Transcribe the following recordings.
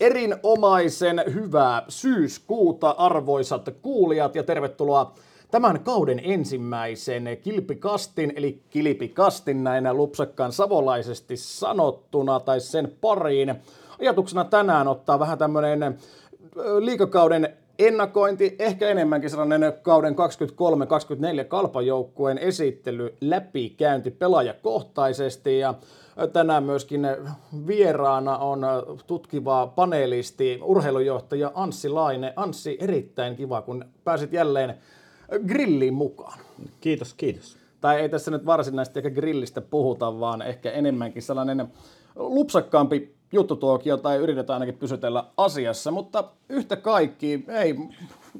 Erinomaisen hyvää syyskuuta arvoisat kuulijat ja tervetuloa tämän kauden ensimmäisen kilpikastin, eli kilpikastin näin lupsakkaan savolaisesti sanottuna tai sen pariin. Ajatuksena tänään ottaa vähän tämmöinen liikakauden ennakointi, ehkä enemmänkin sellainen kauden 23-24 kalpajoukkueen esittely, läpikäynti pelaajakohtaisesti ja tänään myöskin vieraana on tutkiva paneelisti, urheilujohtaja Anssi Laine. Anssi, erittäin kiva, kun pääsit jälleen grilliin mukaan. Kiitos, kiitos. Tai ei tässä nyt varsinaisesti ehkä grillistä puhuta, vaan ehkä enemmänkin sellainen lupsakkaampi juttutuokio tai yritetään ainakin pysytellä asiassa, mutta yhtä kaikki, ei,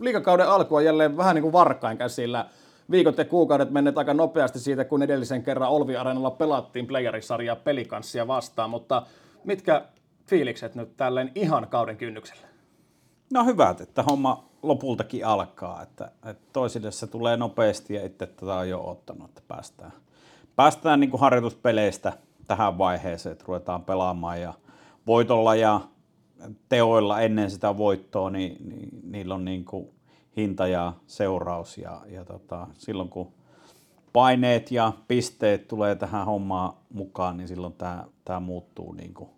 liikakauden alku on jälleen vähän niin kuin varkain käsillä. Viikot ja kuukaudet menneet aika nopeasti siitä, kun edellisen kerran Olvi Areenalla pelattiin playerisarjaa pelikanssia vastaan, mutta mitkä fiilikset nyt tälleen ihan kauden kynnyksellä? No hyvät, että homma lopultakin alkaa, että, että toisille se tulee nopeasti ja itse tätä on jo ottanut, että päästään, päästään niin kuin harjoituspeleistä tähän vaiheeseen, että ruvetaan pelaamaan ja voitolla ja teoilla ennen sitä voittoa, niin, niin niillä on niin kuin hinta ja seuraus. Ja, ja tota, silloin kun paineet ja pisteet tulee tähän hommaan mukaan, niin silloin tämä, tämä muuttuu niin kuin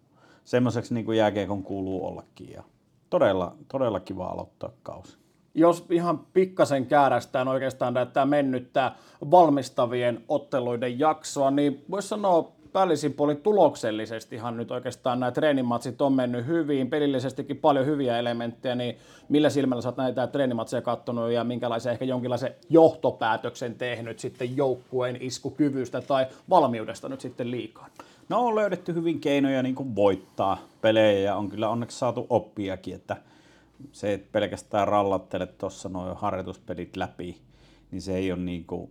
semmoiseksi niin kuin jääkiekon kuuluu ollakin. Ja todella, todella kiva aloittaa kausi. Jos ihan pikkasen käärästään oikeastaan tämä mennyttä valmistavien otteluiden jaksoa, niin voisi sanoa päällisin puolin tuloksellisestihan nyt oikeastaan nämä treenimatsit on mennyt hyvin, pelillisestikin paljon hyviä elementtejä, niin millä silmällä sä oot näitä treenimatseja katsonut ja minkälaisen ehkä jonkinlaisen johtopäätöksen tehnyt sitten joukkueen iskukyvystä tai valmiudesta nyt sitten liikaa? No on löydetty hyvin keinoja niin kuin voittaa pelejä ja on kyllä onneksi saatu oppiakin, että se, että pelkästään rallattelet tuossa noin harjoituspelit läpi, niin se ei ole niin kuin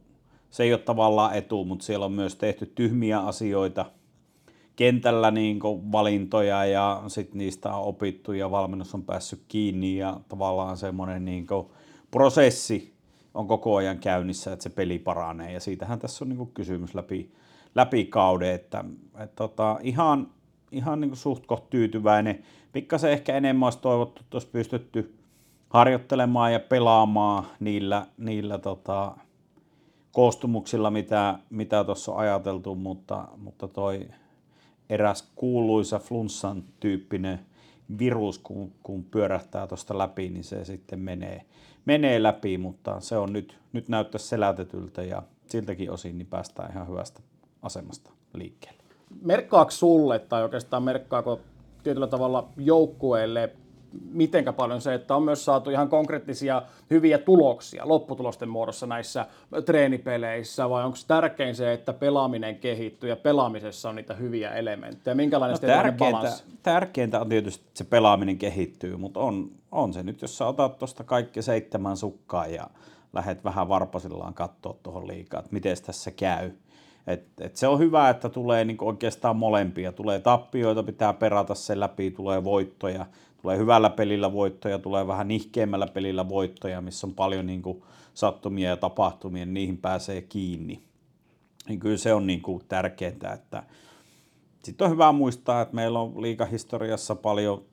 se ei ole tavallaan etu, mutta siellä on myös tehty tyhmiä asioita kentällä niin valintoja ja sitten niistä on opittu ja valmennus on päässyt kiinni ja tavallaan semmoinen niin prosessi on koko ajan käynnissä, että se peli paranee ja siitähän tässä on niin kysymys läpi, läpi kauden, että, että tota, ihan, ihan niin suht koht tyytyväinen. Pikkasen ehkä enemmän olisi toivottu, että olisi pystytty harjoittelemaan ja pelaamaan niillä, niillä tota, koostumuksilla, mitä, mitä tuossa on ajateltu, mutta, mutta toi eräs kuuluisa flunssan tyyppinen virus, kun, kun pyörähtää tuosta läpi, niin se sitten menee, menee läpi, mutta se on nyt, nyt näyttää selätetyltä ja siltäkin osin niin päästään ihan hyvästä asemasta liikkeelle. Merkkaako sulle tai oikeastaan merkkaako tietyllä tavalla joukkueelle mitenkä paljon se, että on myös saatu ihan konkreettisia hyviä tuloksia lopputulosten muodossa näissä treenipeleissä, vai onko tärkein se, että pelaaminen kehittyy ja pelaamisessa on niitä hyviä elementtejä? Minkälainen no, tärkeintä, tärkeintä on tietysti, että se pelaaminen kehittyy, mutta on, on se nyt, jos sä otat tuosta kaikki seitsemän sukkaa ja lähdet vähän varpasillaan katsoa tuohon liikaa, että miten tässä käy. Et, et se on hyvä, että tulee niinku oikeastaan molempia. Tulee tappioita, pitää perata sen läpi, tulee voittoja, Tulee hyvällä pelillä voittoja, tulee vähän nihkeämmällä pelillä voittoja, missä on paljon niin kuin sattumia ja tapahtumia, niin niihin pääsee kiinni. Niin kyllä se on niin kuin tärkeää, että sitten on hyvä muistaa, että meillä on liikahistoriassa paljon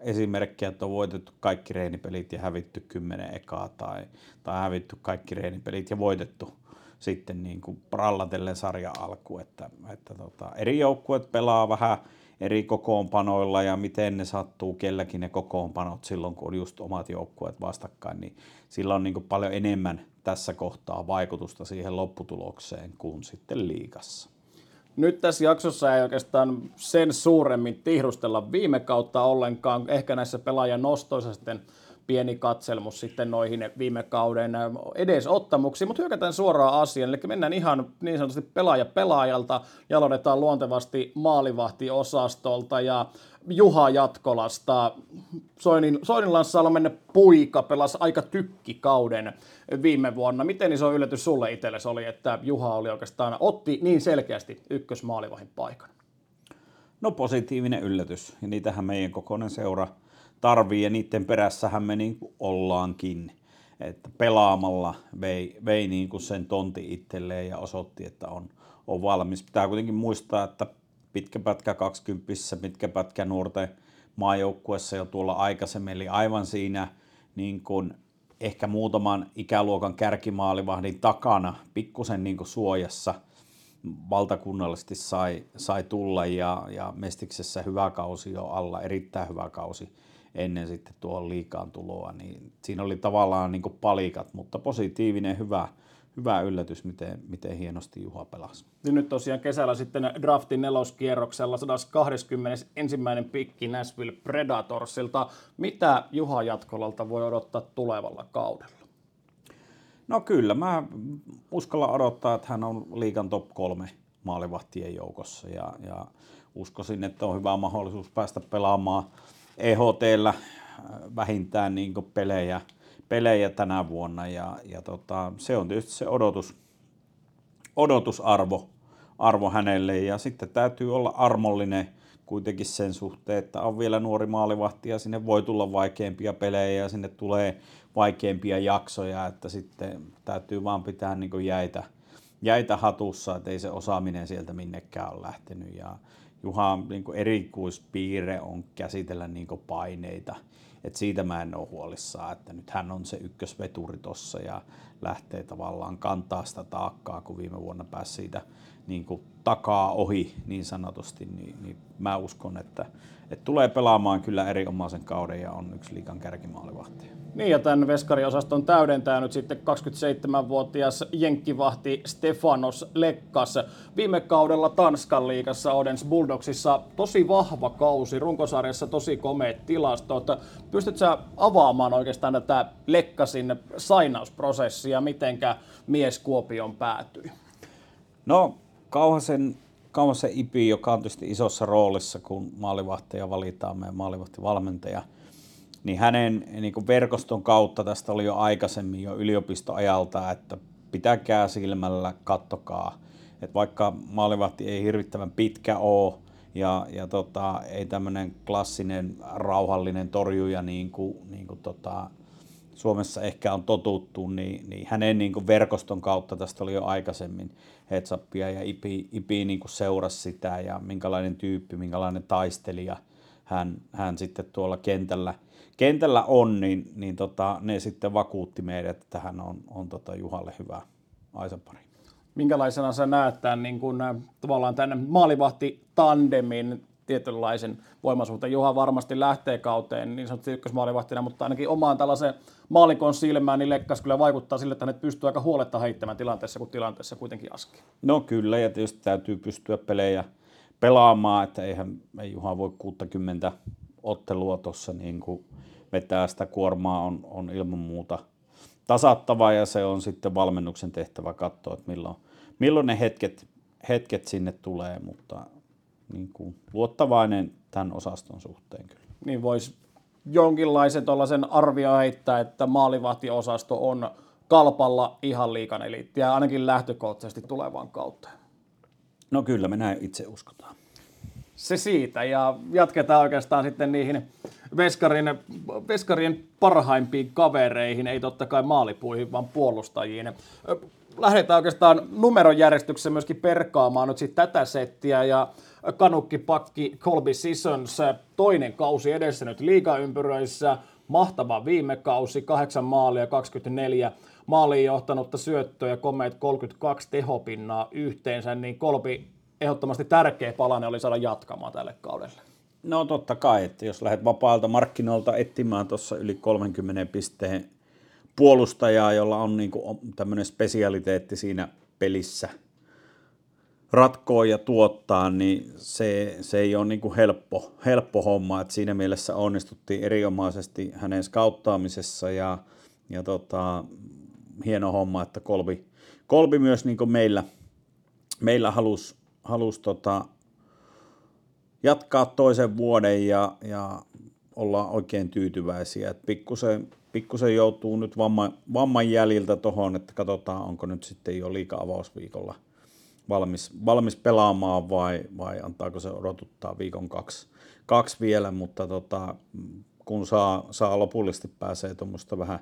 esimerkkejä, että on voitettu kaikki reenipelit ja hävitty kymmenen ekaa tai, tai hävitty kaikki reenipelit ja voitettu sitten niin kuin rallatellen sarja alku, että, että tota, eri joukkueet pelaa vähän eri kokoonpanoilla ja miten ne sattuu kelläkin ne kokoonpanot silloin, kun on just omat joukkueet vastakkain, niin sillä on niin paljon enemmän tässä kohtaa vaikutusta siihen lopputulokseen kuin sitten liikassa. Nyt tässä jaksossa ei oikeastaan sen suuremmin tihrustella viime kautta ollenkaan, ehkä näissä pelaajan nostoissa sitten pieni katselmus sitten noihin viime kauden edesottamuksiin, mutta hyökätään suoraan asiaan, eli mennään ihan niin sanotusti pelaaja pelaajalta, jaloitetaan luontevasti maalivahtiosastolta ja Juha Jatkolasta. Soinin, Soinin mennä puika pelasi aika tykkikauden viime vuonna. Miten iso yllätys sulle itsellesi oli, että Juha oli oikeastaan, otti niin selkeästi ykkösmaalivahin paikan? No positiivinen yllätys, ja niitähän meidän kokoinen seura – tarvii ja niiden perässähän me niin kuin ollaankin. Että pelaamalla vei, vei niin kuin sen tonti itselleen ja osoitti, että on, on valmis. Pitää kuitenkin muistaa, että pitkä pätkä 20, pitkä pätkä nuorten maajoukkuessa jo tuolla aikaisemmin, eli aivan siinä niin kuin ehkä muutaman ikäluokan kärkimaalivahdin takana, pikkusen niin kuin suojassa valtakunnallisesti sai, sai tulla ja, ja Mestiksessä hyvä kausi jo alla, erittäin hyvä kausi ennen sitten tuon liikaan tuloa, niin siinä oli tavallaan niin palikat, mutta positiivinen hyvä, hyvä yllätys, miten, miten hienosti Juha pelasi. Niin nyt tosiaan kesällä sitten draftin neloskierroksella 121. pikki Nashville Predatorsilta. Mitä Juha Jatkolalta voi odottaa tulevalla kaudella? No kyllä, mä uskallan odottaa, että hän on liikan top kolme maalivahtien joukossa ja, ja uskoisin, että on hyvä mahdollisuus päästä pelaamaan EHTllä äh, vähintään niin pelejä, pelejä tänä vuonna. Ja, ja tota, se on tietysti se odotus, odotusarvo arvo hänelle. Ja sitten täytyy olla armollinen kuitenkin sen suhteen, että on vielä nuori maalivahti ja sinne voi tulla vaikeampia pelejä ja sinne tulee vaikeampia jaksoja, että sitten täytyy vaan pitää niin jäitä, jäitä hatussa, että ei se osaaminen sieltä minnekään ole lähtenyt. Ja Juha niin erikoispiirre on käsitellä niin paineita. Et siitä mä en ole huolissaan, että nyt hän on se ykkösveturi tossa ja lähtee tavallaan kantaa sitä taakkaa, kun viime vuonna pääsi siitä niin takaa ohi niin sanotusti, niin, niin mä uskon, että, että tulee pelaamaan kyllä erinomaisen kauden ja on yksi liikan kärkimaalivahti. Niin ja tämän veskariosaston täydentää nyt sitten 27-vuotias jenkkivahti Stefanos Lekkas. Viime kaudella Tanskan liigassa Odens Bulldogsissa tosi vahva kausi, runkosarjassa tosi komeet tilastot. Pystytkö avaamaan oikeastaan tätä Lekkasin sainausprosessia, mitenkä mies Kuopion päätyi? No Kauhasen, Kauhasen IPI, joka on tietysti isossa roolissa, kun maalivahtaja valitaan, meidän maalivahtivalmentaja, niin hänen niin kuin verkoston kautta tästä oli jo aikaisemmin jo yliopistoajalta, että pitäkää silmällä, kattokaa. että vaikka maalivahti ei hirvittävän pitkä ole, ja, ja tota, ei tämmöinen klassinen rauhallinen torjuja niin kuin, niin kuin tota, Suomessa ehkä on totuttu, niin, niin hänen niin kuin verkoston kautta tästä oli jo aikaisemmin headsupia ja IPI, IPI niin kuin seurasi sitä ja minkälainen tyyppi, minkälainen taistelija hän, hän sitten tuolla kentällä, kentällä on, niin, niin tota, ne sitten vakuutti meidät, että hän on, on tota Juhalle hyvä aisapari. Minkälaisena sä näet tämän, niin kun, tavallaan tämän maalivahti-tandemin tietynlaisen voimasuhteen. Juha varmasti lähtee kauteen niin sanotusti ykkösmaalivahtina, mutta ainakin omaan tällaisen maalikon silmään, niin Lekkas kyllä vaikuttaa sille, että hänet pystyy aika huoletta heittämään tilanteessa, kun tilanteessa kuitenkin aski. No kyllä, ja tietysti täytyy pystyä pelejä pelaamaan, että eihän ei Juha voi 60 ottelua tuossa niin vetää sitä kuormaa on, on ilman muuta tasattava ja se on sitten valmennuksen tehtävä katsoa, että milloin, milloin ne hetket, hetket sinne tulee, mutta niin kuin luottavainen tämän osaston suhteen kyllä. Niin voisi jonkinlaisen tuollaisen arvio heittää, että maalivahtiosasto on kalpalla ihan liikan eliittiä, ainakin lähtökohtaisesti tulevaan kautta. No kyllä, me näin itse uskotaan. Se siitä, ja jatketaan oikeastaan sitten niihin veskarin, veskarien parhaimpiin kavereihin, ei totta kai maalipuihin, vaan puolustajiin. Lähdetään oikeastaan numerojärjestyksessä myöskin perkaamaan nyt sitten tätä settiä, ja kanukkipakki Colby Sissons, toinen kausi edessä nyt liigaympyröissä, mahtava viime kausi, 8 maalia, 24 maaliin johtanutta syöttöä ja komeet 32 tehopinnaa yhteensä, niin Kolbi ehdottomasti tärkeä palanen oli saada jatkamaan tälle kaudelle. No totta kai, että jos lähdet vapaalta markkinoilta etsimään tuossa yli 30 pisteen puolustajaa, jolla on niin tämmöinen spesialiteetti siinä pelissä – ratkoo ja tuottaa, niin se, se ei ole niin kuin helppo, helppo homma. Et siinä mielessä onnistuttiin erinomaisesti hänen skauttaamisessa ja, ja tota, hieno homma, että Kolbi, Kolbi myös niin kuin meillä, meillä halusi halus tota, jatkaa toisen vuoden ja, ja olla oikein tyytyväisiä. Et pikkusen, pikkusen joutuu nyt vamma, vamman jäljiltä tuohon, että katsotaan, onko nyt sitten jo liika avausviikolla – valmis, valmis pelaamaan vai, vai antaako se odotuttaa viikon kaksi, kaksi vielä, mutta tota, kun saa, saa lopullisesti pääsee tuommoista vähän,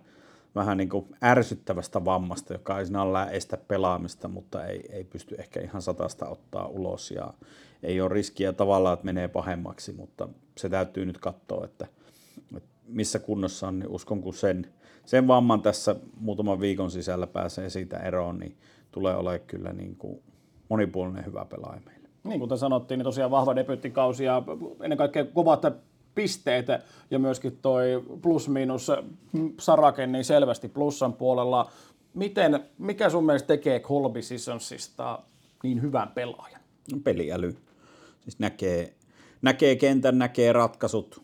vähän niin kuin ärsyttävästä vammasta, joka ei sinällään estä pelaamista, mutta ei, ei pysty ehkä ihan satasta ottaa ulos ja ei ole riskiä tavallaan, että menee pahemmaksi, mutta se täytyy nyt katsoa, että, että missä kunnossa on, niin uskon kun sen, sen vamman tässä muutaman viikon sisällä pääsee siitä eroon, niin tulee olemaan kyllä niin kuin monipuolinen hyvä pelaaja meille. Niin kuten sanottiin, niin tosiaan vahva debyttikausi ja ennen kaikkea kovat pisteet ja myöskin toi plus-miinus sarake niin selvästi plussan puolella. Miten, mikä sun mielestä tekee Colby Seasonsista niin hyvän pelaajan? Peliäly. Siis näkee, näkee kentän, näkee ratkaisut,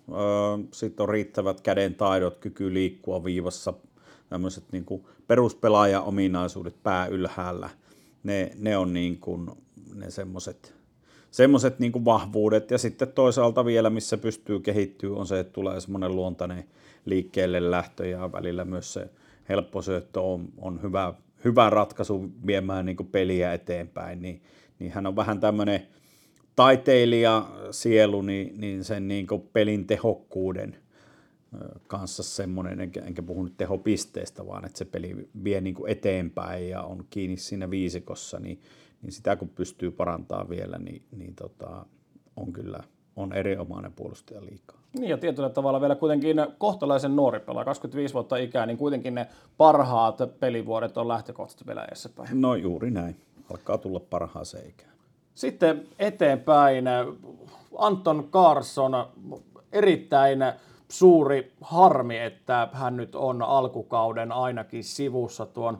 sitten on riittävät käden taidot, kyky liikkua viivassa, tämmöiset niin peruspelaajan ominaisuudet pää ylhäällä. Ne, ne on niin kuin, ne semmoiset semmoiset niin vahvuudet. Ja sitten toisaalta vielä, missä pystyy kehittyä, on se, että tulee semmoinen luontainen liikkeelle lähtö ja välillä myös se helppo syöttö on, on hyvä, hyvä ratkaisu viemään niin peliä eteenpäin. Niin, niin hän on vähän tämmöinen taiteilija sielu, niin, niin sen niin pelin tehokkuuden kanssa semmoinen, enkä, enkä puhu nyt tehopisteestä, vaan että se peli vie niin eteenpäin ja on kiinni siinä viisikossa, niin niin sitä kun pystyy parantamaan vielä, niin, niin tota, on kyllä on erinomainen puolustaja liikaa. Niin ja tietyllä tavalla vielä kuitenkin kohtalaisen nuori pelaa, 25 vuotta ikää, niin kuitenkin ne parhaat pelivuodet on lähtökohtaisesti vielä päin. No juuri näin, alkaa tulla parhaaseen ikään. Sitten eteenpäin Anton Carson, erittäin suuri harmi, että hän nyt on alkukauden ainakin sivussa tuon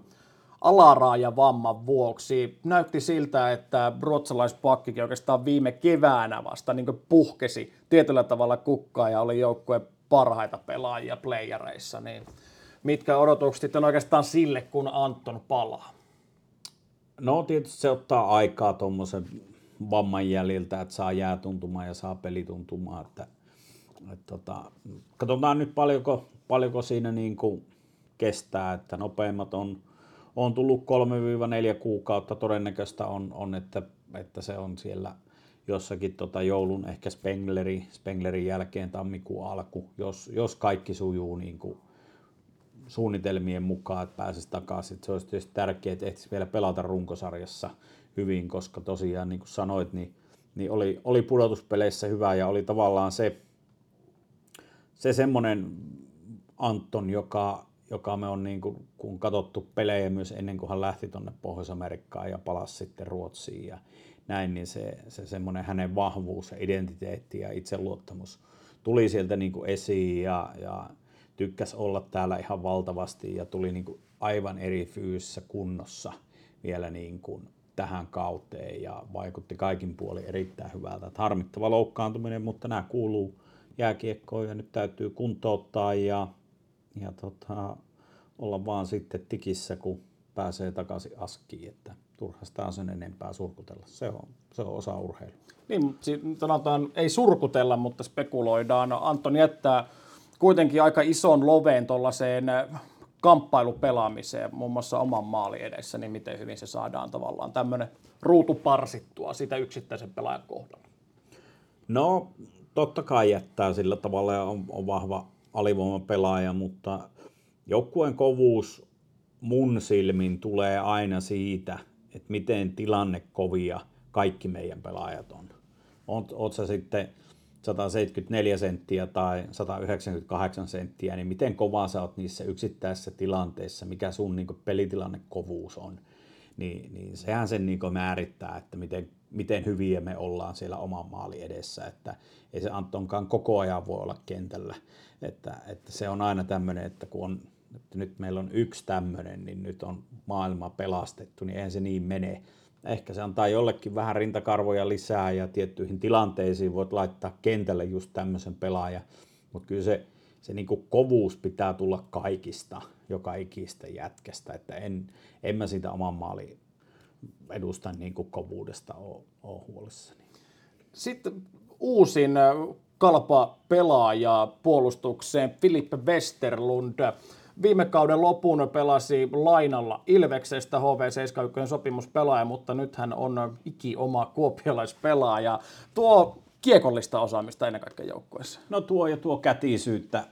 vamman vuoksi. Näytti siltä, että ruotsalaispakkikin oikeastaan viime keväänä vasta niin puhkesi tietyllä tavalla kukkaa ja oli joukkueen parhaita pelaajia playereissa. Niin mitkä odotukset sitten oikeastaan sille, kun Anton palaa? No tietysti se ottaa aikaa tuommoisen vamman jäljiltä, että saa jäätuntumaan ja saa pelituntumaan. Että, että tota, katsotaan nyt paljonko, paljonko siinä niin kuin kestää, että nopeimmat on on tullut 3-4 kuukautta, todennäköistä on, on että, että se on siellä jossakin tota joulun ehkä Spengleri, Spenglerin jälkeen tammikuun alku, jos, jos kaikki sujuu niin kuin suunnitelmien mukaan, että pääsisi takaisin. Se olisi tietysti tärkeää, että ehtisi vielä pelata runkosarjassa hyvin, koska tosiaan niin kuin sanoit, niin, niin oli, oli pudotuspeleissä hyvä ja oli tavallaan se, se semmoinen Anton, joka joka me on niin kuin, kun katsottu pelejä myös ennen kuin hän lähti tuonne Pohjois-Amerikkaan ja palasi sitten Ruotsiin ja näin, niin se, se semmoinen hänen vahvuus ja identiteetti ja itseluottamus tuli sieltä niin kuin esiin ja, ja tykkäs olla täällä ihan valtavasti ja tuli niin kuin aivan eri fyysisessä kunnossa vielä niin kuin tähän kauteen ja vaikutti kaikin puolin erittäin hyvältä. Että harmittava loukkaantuminen, mutta nämä kuuluu jääkiekkoon ja nyt täytyy kuntouttaa ja ja tota, olla vaan sitten tikissä, kun pääsee takaisin askiin, että turhasta sen enempää surkutella. Se on, se on osa urheilua. Niin, sanotaan, ei surkutella, mutta spekuloidaan. Anton jättää kuitenkin aika ison loveen tuollaiseen kamppailupelaamiseen, muun muassa oman maali edessä, niin miten hyvin se saadaan tavallaan tämmöinen ruutu parsittua sitä yksittäisen pelaajan kohdalla? No, totta kai jättää sillä tavalla ja on, on vahva, alivoimapelaaja, mutta joukkueen kovuus mun silmin tulee aina siitä, että miten tilannekovia kaikki meidän pelaajat on. Oot, oot sä sitten 174 senttiä tai 198 senttiä, niin miten kovaa sä oot niissä yksittäisissä tilanteissa, mikä sun niin pelitilannekovuus on, niin, niin sehän sen niin määrittää, että miten, miten hyviä me ollaan siellä oman maali edessä, että ei se Antonkaan koko ajan voi olla kentällä. Että, että se on aina tämmöinen, että kun on, että nyt meillä on yksi tämmöinen, niin nyt on maailma pelastettu, niin eihän se niin mene. Ehkä se antaa jollekin vähän rintakarvoja lisää ja tiettyihin tilanteisiin voit laittaa kentälle just tämmöisen pelaajan, mutta kyllä se, se niin kovuus pitää tulla kaikista, joka ikistä jätkästä, että en, en mä sitä oman maalin edustan niin kovuudesta ole, ole huolissani. Sitten uusin kalpa pelaaja puolustukseen Filippe Westerlund. Viime kauden lopun pelasi lainalla Ilveksestä HV71 sopimuspelaaja, mutta nyt hän on iki oma kuopiolaispelaaja. Tuo kiekollista osaamista ennen kaikkea joukkueessa. No tuo ja tuo kätisyyttä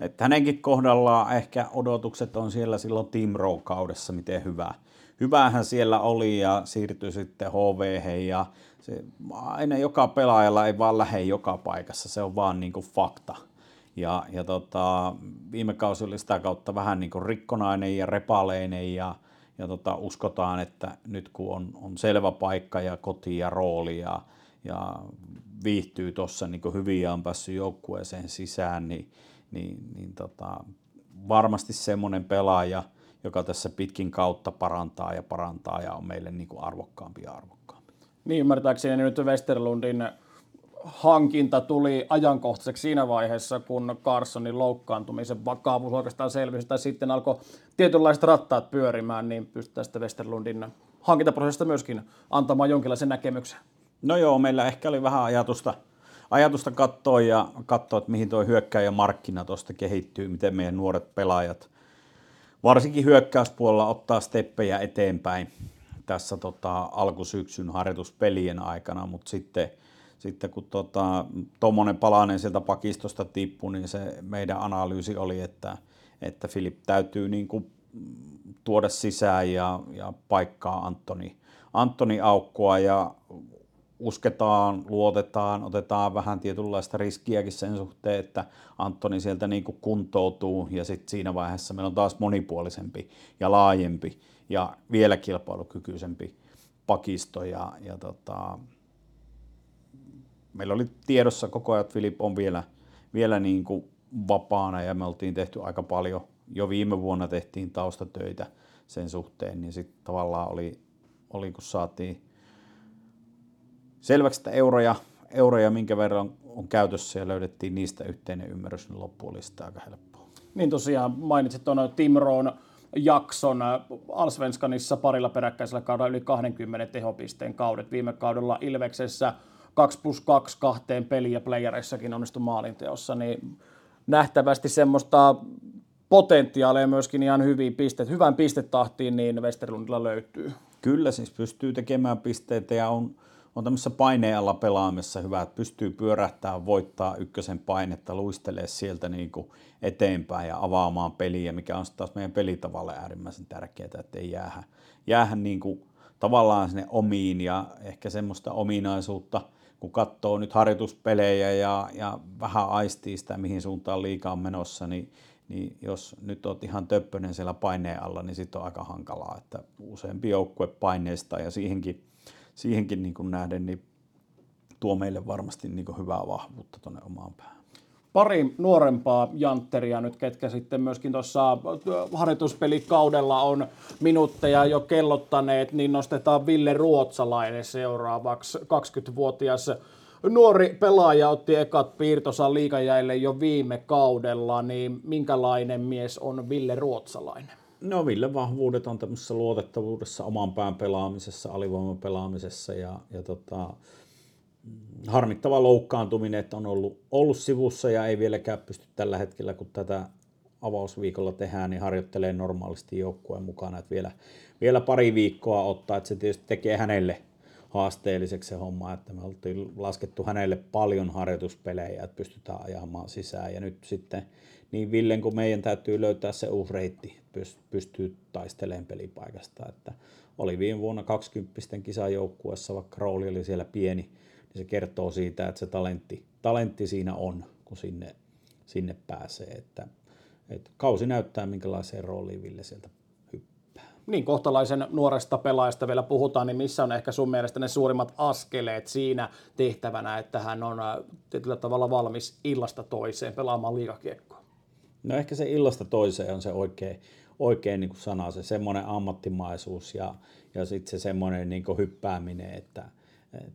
että hänenkin kohdallaan ehkä odotukset on siellä silloin Team Row-kaudessa, miten hyvä. Hyvähän siellä oli ja siirtyi sitten HV ja se, aina joka pelaajalla ei vaan lähde joka paikassa, se on vaan niin kuin fakta. Ja, ja tota, viime kausi oli sitä kautta vähän niin kuin rikkonainen ja repaleinen ja, ja tota, uskotaan, että nyt kun on, on selvä paikka ja koti ja rooli ja, ja viihtyy tuossa niin hyvin ja on päässyt joukkueeseen sisään, niin, niin, niin tota, varmasti semmoinen pelaaja, joka tässä pitkin kautta parantaa ja parantaa ja on meille niin kuin arvokkaampi ja arvokkaampi. Niin ymmärtääkseni nyt Westerlundin hankinta tuli ajankohtaiseksi siinä vaiheessa, kun Carsonin loukkaantumisen vakavuus oikeastaan selvisi, tai sitten alkoi tietynlaiset rattaat pyörimään, niin pystytään sitten Westerlundin hankintaprosessista myöskin antamaan jonkinlaisen näkemyksen. No joo, meillä ehkä oli vähän ajatusta, ajatusta katsoa ja katsoa, että mihin tuo hyökkäjä markkina tuosta kehittyy, miten meidän nuoret pelaajat, varsinkin hyökkäyspuolella, ottaa steppejä eteenpäin tässä tota, alkusyksyn harjoituspelien aikana, mutta sitten, sitten kun tuommoinen tota, palanen sieltä pakistosta tippui, niin se meidän analyysi oli, että, että Filip täytyy niin kuin tuoda sisään ja, ja paikkaa Antoni, Antoni aukkoa ja usketaan, luotetaan, otetaan vähän tietynlaista riskiäkin sen suhteen, että Antoni sieltä niin kuin kuntoutuu ja sitten siinä vaiheessa meillä on taas monipuolisempi ja laajempi ja vielä kilpailukykyisempi pakisto ja, ja tota, meillä oli tiedossa koko ajan, että Filip on vielä, vielä niin kuin vapaana ja me oltiin tehty aika paljon, jo viime vuonna tehtiin taustatöitä sen suhteen, niin sitten tavallaan oli, oli, kun saatiin selväksi, että euroja, euroja minkä verran on käytössä ja löydettiin niistä yhteinen ymmärrys, niin loppu oli sitä aika helppoa. Niin tosiaan mainitsit tuon Timroon jakson Alsvenskanissa parilla peräkkäisellä kaudella yli 20 tehopisteen kaudet. Viime kaudella Ilveksessä 2 plus 2 kahteen peliin ja playereissakin onnistui maalinteossa, niin nähtävästi semmoista potentiaalia myöskin ihan hyviin pisteet, hyvän pistetahtiin, niin Westerlundilla löytyy. Kyllä siis pystyy tekemään pisteitä ja on, on tämmöisessä paineen alla pelaamassa hyvä, että pystyy pyörähtämään, voittaa ykkösen painetta, luistelee sieltä niin kuin eteenpäin ja avaamaan peliä, mikä on taas meidän pelitavalle äärimmäisen tärkeää, että ei jäähä, jäähä niin kuin tavallaan sinne omiin ja ehkä semmoista ominaisuutta, kun katsoo nyt harjoituspelejä ja, ja vähän aistii sitä, mihin suuntaan liikaa on menossa, niin, niin jos nyt olet ihan töppönen siellä paineen alla, niin sitten on aika hankalaa, että useampi joukkue paineesta ja siihenkin siihenkin niin kuin nähden niin tuo meille varmasti niin kuin hyvää vahvuutta tuonne omaan päähän. Pari nuorempaa jantteria nyt, ketkä sitten myöskin tuossa harjoituspelikaudella on minuutteja jo kellottaneet, niin nostetaan Ville Ruotsalainen seuraavaksi 20-vuotias nuori pelaaja otti ekat piirtosa liikajäille jo viime kaudella, niin minkälainen mies on Ville Ruotsalainen? No Ville vahvuudet on tämmöisessä luotettavuudessa, oman pään pelaamisessa, alivoiman pelaamisessa ja, ja tota, harmittava loukkaantuminen, että on ollut, ollut sivussa ja ei vieläkään pysty tällä hetkellä, kun tätä avausviikolla tehdään, niin harjoittelee normaalisti joukkueen mukana. Että vielä, vielä pari viikkoa ottaa, että se tietysti tekee hänelle haasteelliseksi se homma, että me oltiin laskettu hänelle paljon harjoituspelejä, että pystytään ajamaan sisään. Ja nyt sitten niin Villen kuin meidän täytyy löytää se uusi reitti, pystyy taistelemaan pelipaikasta. Että oli viime vuonna 20 kisajoukkuessa, vaikka rooli oli siellä pieni, niin se kertoo siitä, että se talentti, talentti siinä on, kun sinne, sinne pääsee. Että, että kausi näyttää, minkälaiseen rooliin Ville sieltä. Niin, kohtalaisen nuoresta pelaajasta vielä puhutaan, niin missä on ehkä sun mielestä ne suurimmat askeleet siinä tehtävänä, että hän on äh, tietyllä tavalla valmis illasta toiseen pelaamaan liikakiekkoa? No ehkä se illasta toiseen on se oikein, oikein niin kuin sana, se semmoinen ammattimaisuus ja, ja sitten se semmoinen niin hyppääminen, että, että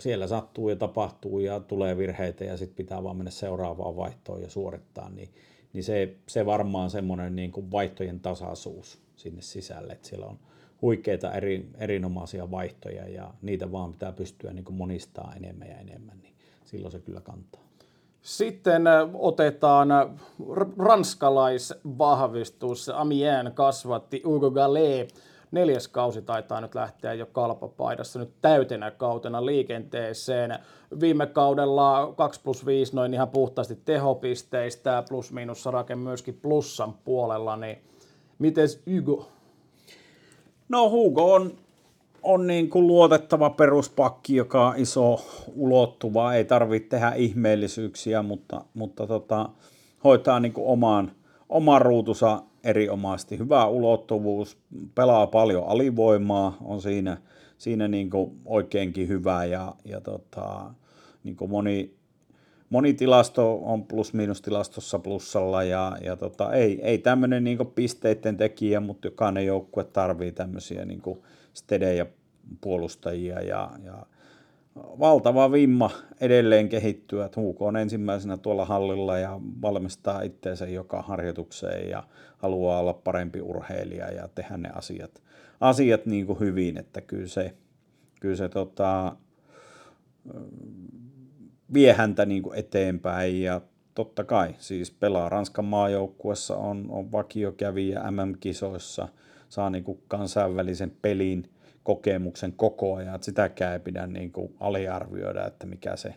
siellä sattuu ja tapahtuu ja tulee virheitä ja sitten pitää vaan mennä seuraavaan vaihtoon ja suorittaa, niin, niin se, se varmaan semmoinen niin kuin vaihtojen tasaisuus sinne sisälle, että siellä on huikeita eri, erinomaisia vaihtoja ja niitä vaan pitää pystyä niin kuin monistaa enemmän ja enemmän, niin silloin se kyllä kantaa. Sitten otetaan ranskalaisvahvistus. Amiens kasvatti Hugo Gallet neljäs kausi taitaa nyt lähteä jo kalpapaidassa nyt täytenä kautena liikenteeseen. Viime kaudella 2 plus 5 noin ihan puhtaasti tehopisteistä, plus miinus sarake myöskin plussan puolella, niin miten Hugo? No Hugo on, on niin kuin luotettava peruspakki, joka on iso ulottuva, ei tarvitse tehdä ihmeellisyyksiä, mutta, mutta tota, hoitaa niin kuin oman, oman ruutunsa erinomaisesti. Hyvä ulottuvuus, pelaa paljon alivoimaa, on siinä, siinä niin kuin oikeinkin hyvä ja, ja tota, niin kuin moni, moni tilasto on plus-miinus tilastossa plussalla ja, ja tota, ei, ei tämmöinen niin pisteiden tekijä, mutta jokainen joukkue tarvii tämmöisiä niin stedejä puolustajia ja, ja valtava vimma edelleen kehittyä. Huuko on ensimmäisenä tuolla hallilla ja valmistaa itteensä joka harjoitukseen ja haluaa olla parempi urheilija ja tehdä ne asiat, asiat niin kuin hyvin, että kyllä se, kyllä se tota, vie häntä niin kuin eteenpäin. Ja totta kai siis pelaa Ranskan maajoukkuessa, on, on vakiokävijä MM-kisoissa, saa niin kuin kansainvälisen pelin kokemuksen koko ajan, että sitäkään ei pidä niin kuin aliarvioida, että mikä se,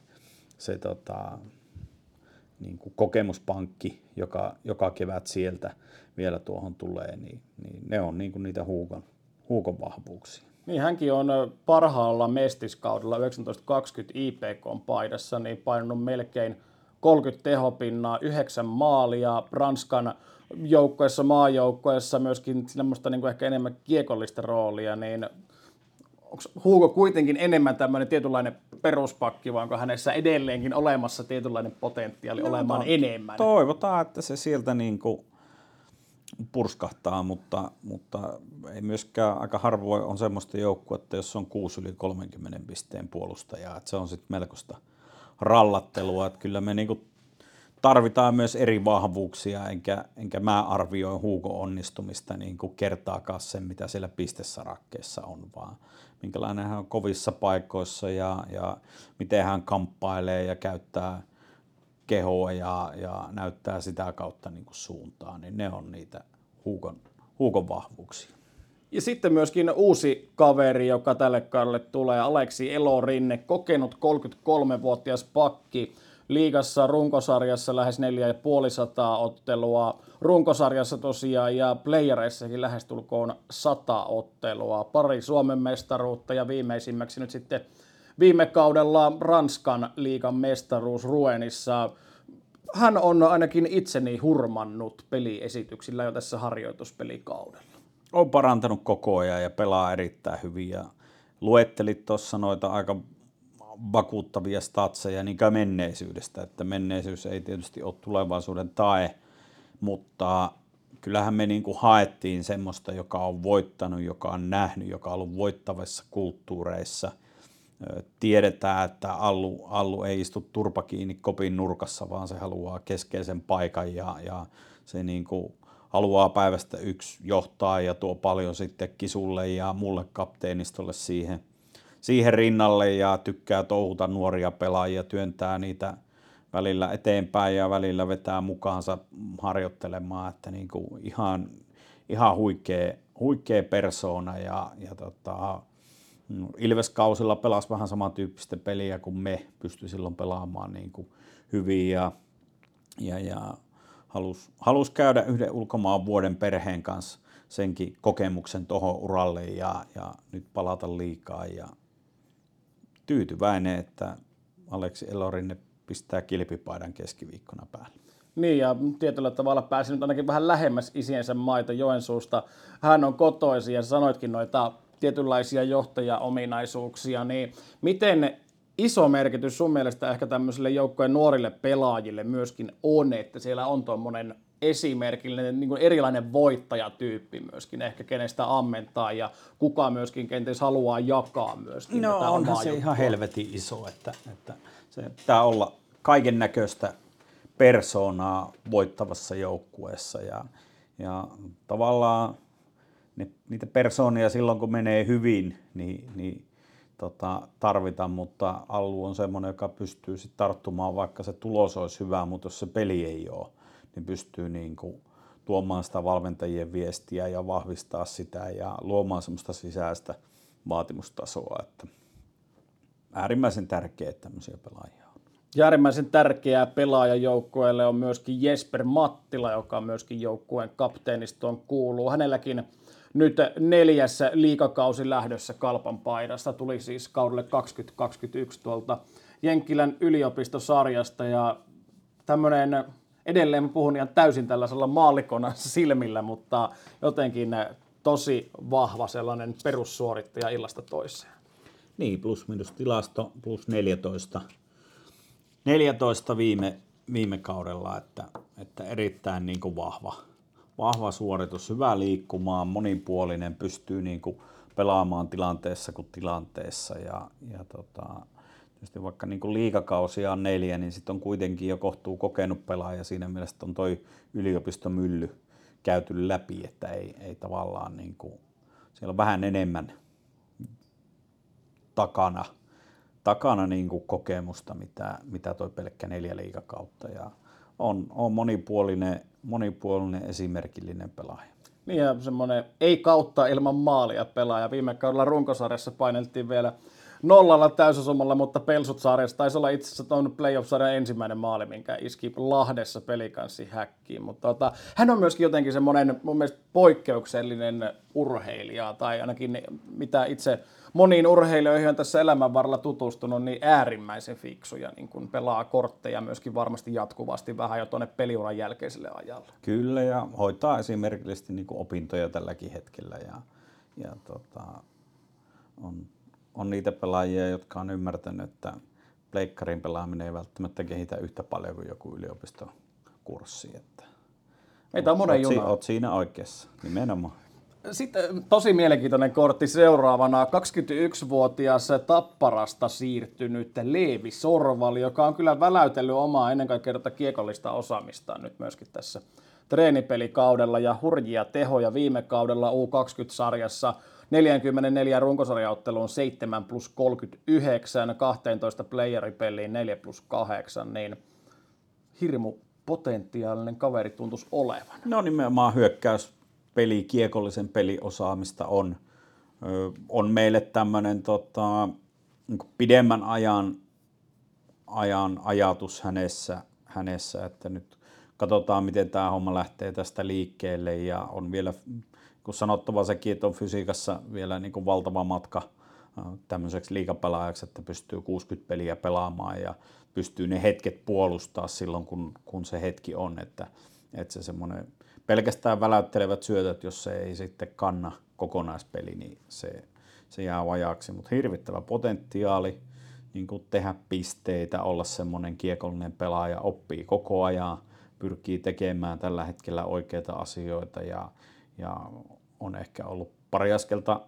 se tota, niin kuin kokemuspankki, joka, joka kevät sieltä vielä tuohon tulee, niin, niin ne on niin kuin niitä huukon, huukon vahvuuksia. Niin hänkin on parhaalla mestiskaudella 1920 IPK paidassa, niin painunut melkein 30 tehopinnaa, 9 maalia, Ranskan joukkoessa, maajoukkoessa myöskin semmoista niin kuin ehkä enemmän kiekollista roolia, niin onko Hugo kuitenkin enemmän tämmöinen tietynlainen peruspakki, vai onko hänessä edelleenkin olemassa tietynlainen potentiaali no, olemaan to, enemmän? Toivotaan, että se sieltä niin kuin purskahtaa, mutta, mutta ei myöskään aika harvoin on semmoista joukkuetta, jos on 6 yli 30 pisteen puolustajaa, että se on sitten melkoista rallattelua, että kyllä me niinku tarvitaan myös eri vahvuuksia, enkä, enkä mä arvioi Hugo onnistumista niin kuin kertaakaan sen, mitä siellä pistesarakkeessa on, vaan minkälainen hän on kovissa paikoissa ja, ja miten hän kamppailee ja käyttää kehoa ja, ja näyttää sitä kautta niin kuin suuntaan, niin ne on niitä Huukon, Huukon vahvuuksia. Ja sitten myöskin uusi kaveri, joka tälle kaudelle tulee, Aleksi Elorinne, kokenut 33-vuotias pakki, liigassa runkosarjassa lähes 4500 ottelua, runkosarjassa tosiaan ja playereissakin lähestulkoon 100 ottelua, pari Suomen mestaruutta ja viimeisimmäksi nyt sitten viime kaudella Ranskan liigan mestaruus Ruenissa. Hän on ainakin itseni hurmannut peliesityksillä jo tässä harjoituspelikaudella. On parantanut koko ajan ja pelaa erittäin hyvin ja luettelit tuossa noita aika vakuuttavia statseja niin kuin menneisyydestä, että menneisyys ei tietysti ole tulevaisuuden tae, mutta kyllähän me niin kuin haettiin semmoista, joka on voittanut, joka on nähnyt, joka on ollut voittavissa kulttuureissa. Tiedetään, että Allu, Allu ei istu turpa kiinni kopin nurkassa, vaan se haluaa keskeisen paikan ja, ja se niin kuin haluaa päivästä yksi johtaa ja tuo paljon sitten Kisulle ja mulle kapteenistolle siihen – siihen rinnalle ja tykkää touhuta nuoria pelaajia, työntää niitä välillä eteenpäin ja välillä vetää mukaansa harjoittelemaan, että niin kuin ihan, ihan huikea, huikea persoona. Ja, ja tota, Ilveskausilla pelasi vähän samantyyppistä peliä kuin me pystyi silloin pelaamaan niin kuin hyvin ja, ja, ja halusi halus käydä yhden ulkomaan vuoden perheen kanssa senkin kokemuksen tuohon uralle ja, ja nyt palata liikaa ja tyytyväinen, että Aleksi Elorinne pistää kilpipaidan keskiviikkona päälle. Niin, ja tietyllä tavalla pääsi nyt ainakin vähän lähemmäs isiensä maita Joensuusta. Hän on kotoisin ja sanoitkin noita tietynlaisia johtajaominaisuuksia, niin miten iso merkitys sun mielestä ehkä tämmöisille joukkojen nuorille pelaajille myöskin on, että siellä on tuommoinen esimerkillinen niin kuin erilainen voittajatyyppi myöskin, ehkä kenestä ammentaa ja kuka myöskin kenties haluaa jakaa myöskin. No onhan se ihan helvetin iso, että, että se pitää olla kaiken näköistä persoonaa voittavassa joukkueessa ja, ja tavallaan ne, niitä persoonia silloin kun menee hyvin, niin, niin tota, tarvitaan, mutta Allu on semmoinen, joka pystyy sitten tarttumaan, vaikka se tulos olisi hyvä, mutta jos se peli ei ole, niin pystyy niin kuin tuomaan sitä valmentajien viestiä ja vahvistaa sitä ja luomaan semmoista sisäistä vaatimustasoa, että äärimmäisen tärkeää, että tämmöisiä pelaajia on. Ja äärimmäisen tärkeää pelaajajoukkueelle on myöskin Jesper Mattila, joka myöskin joukkueen kapteenistoon kuuluu. Hänelläkin nyt neljäs liikakausi lähdössä Kalpan paidasta. Tuli siis kaudelle 2021 tuolta Jenkkilän yliopistosarjasta ja tämmöinen, edelleen mä puhun ihan täysin tällaisella maallikona silmillä, mutta jotenkin tosi vahva sellainen perussuorittaja illasta toiseen. Niin, plus minus tilasto, plus 14, 14 viime, viime kaudella, että, että erittäin niin kuin vahva, vahva suoritus, hyvä liikkumaan, monipuolinen, pystyy niin kuin pelaamaan tilanteessa kuin tilanteessa ja, ja tota, tietysti vaikka niin liikakausia on neljä, niin sitten on kuitenkin jo kohtuu kokenut pelaaja siinä mielessä, on toi yliopistomylly käyty läpi, että ei, ei tavallaan niin kuin, siellä on vähän enemmän takana, takana niin kuin kokemusta, mitä, mitä toi pelkkä neljä liikakautta ja on, on monipuolinen, monipuolinen esimerkillinen pelaaja. Niin ja semmoinen ei kautta ilman maalia pelaaja. Viime kaudella runkosarjassa paineltiin vielä nollalla täysosumalla, mutta Pelsut sarjassa taisi olla itse asiassa tuon playoff-sarjan ensimmäinen maali, minkä iski Lahdessa pelikanssi häkkiin. Mutta tota, hän on myöskin jotenkin semmoinen mun mielestä poikkeuksellinen urheilija, tai ainakin mitä itse moniin urheilijoihin on tässä elämän varrella tutustunut, niin äärimmäisen fiksuja, niin kun pelaa kortteja myöskin varmasti jatkuvasti vähän jo tuonne peliuran jälkeiselle ajalle. Kyllä, ja hoitaa esimerkiksi niin opintoja tälläkin hetkellä, ja, ja tota, on, on niitä pelaajia, jotka on ymmärtänyt, että pleikkarin pelaaminen ei välttämättä kehitä yhtä paljon kuin joku yliopistokurssi. Että Meitä on monen juna. Oot siinä oikeassa, nimenomaan. Sitten tosi mielenkiintoinen kortti seuraavana. 21-vuotias Tapparasta siirtynyt Leevi Sorvali, joka on kyllä väläytellyt omaa ennen kaikkea tätä kiekollista osaamistaan nyt myöskin tässä treenipelikaudella ja hurjia tehoja viime kaudella U20-sarjassa 44 runkosarjaotteluun 7 plus 39, 12 playeripeliin 4 plus 8, niin hirmu potentiaalinen kaveri tuntuisi olevan. No nimenomaan hyökkäys peli, kiekollisen peliosaamista on. On meille tämmöinen tota, niin pidemmän ajan, ajan ajatus hänessä, hänessä, että nyt katsotaan, miten tämä homma lähtee tästä liikkeelle ja on vielä, kun sanottava sekin, että on fysiikassa vielä niin kuin valtava matka tämmöiseksi liikapelaajaksi, että pystyy 60 peliä pelaamaan ja pystyy ne hetket puolustaa silloin, kun, kun se hetki on, että, että se semmoinen pelkästään väläyttelevät syötöt, jos se ei sitten kanna kokonaispeli, niin se, se jää vajaaksi. Mutta hirvittävä potentiaali niin kuin tehdä pisteitä, olla semmoinen kiekollinen pelaaja, oppii koko ajan, pyrkii tekemään tällä hetkellä oikeita asioita ja, ja on ehkä ollut pari askelta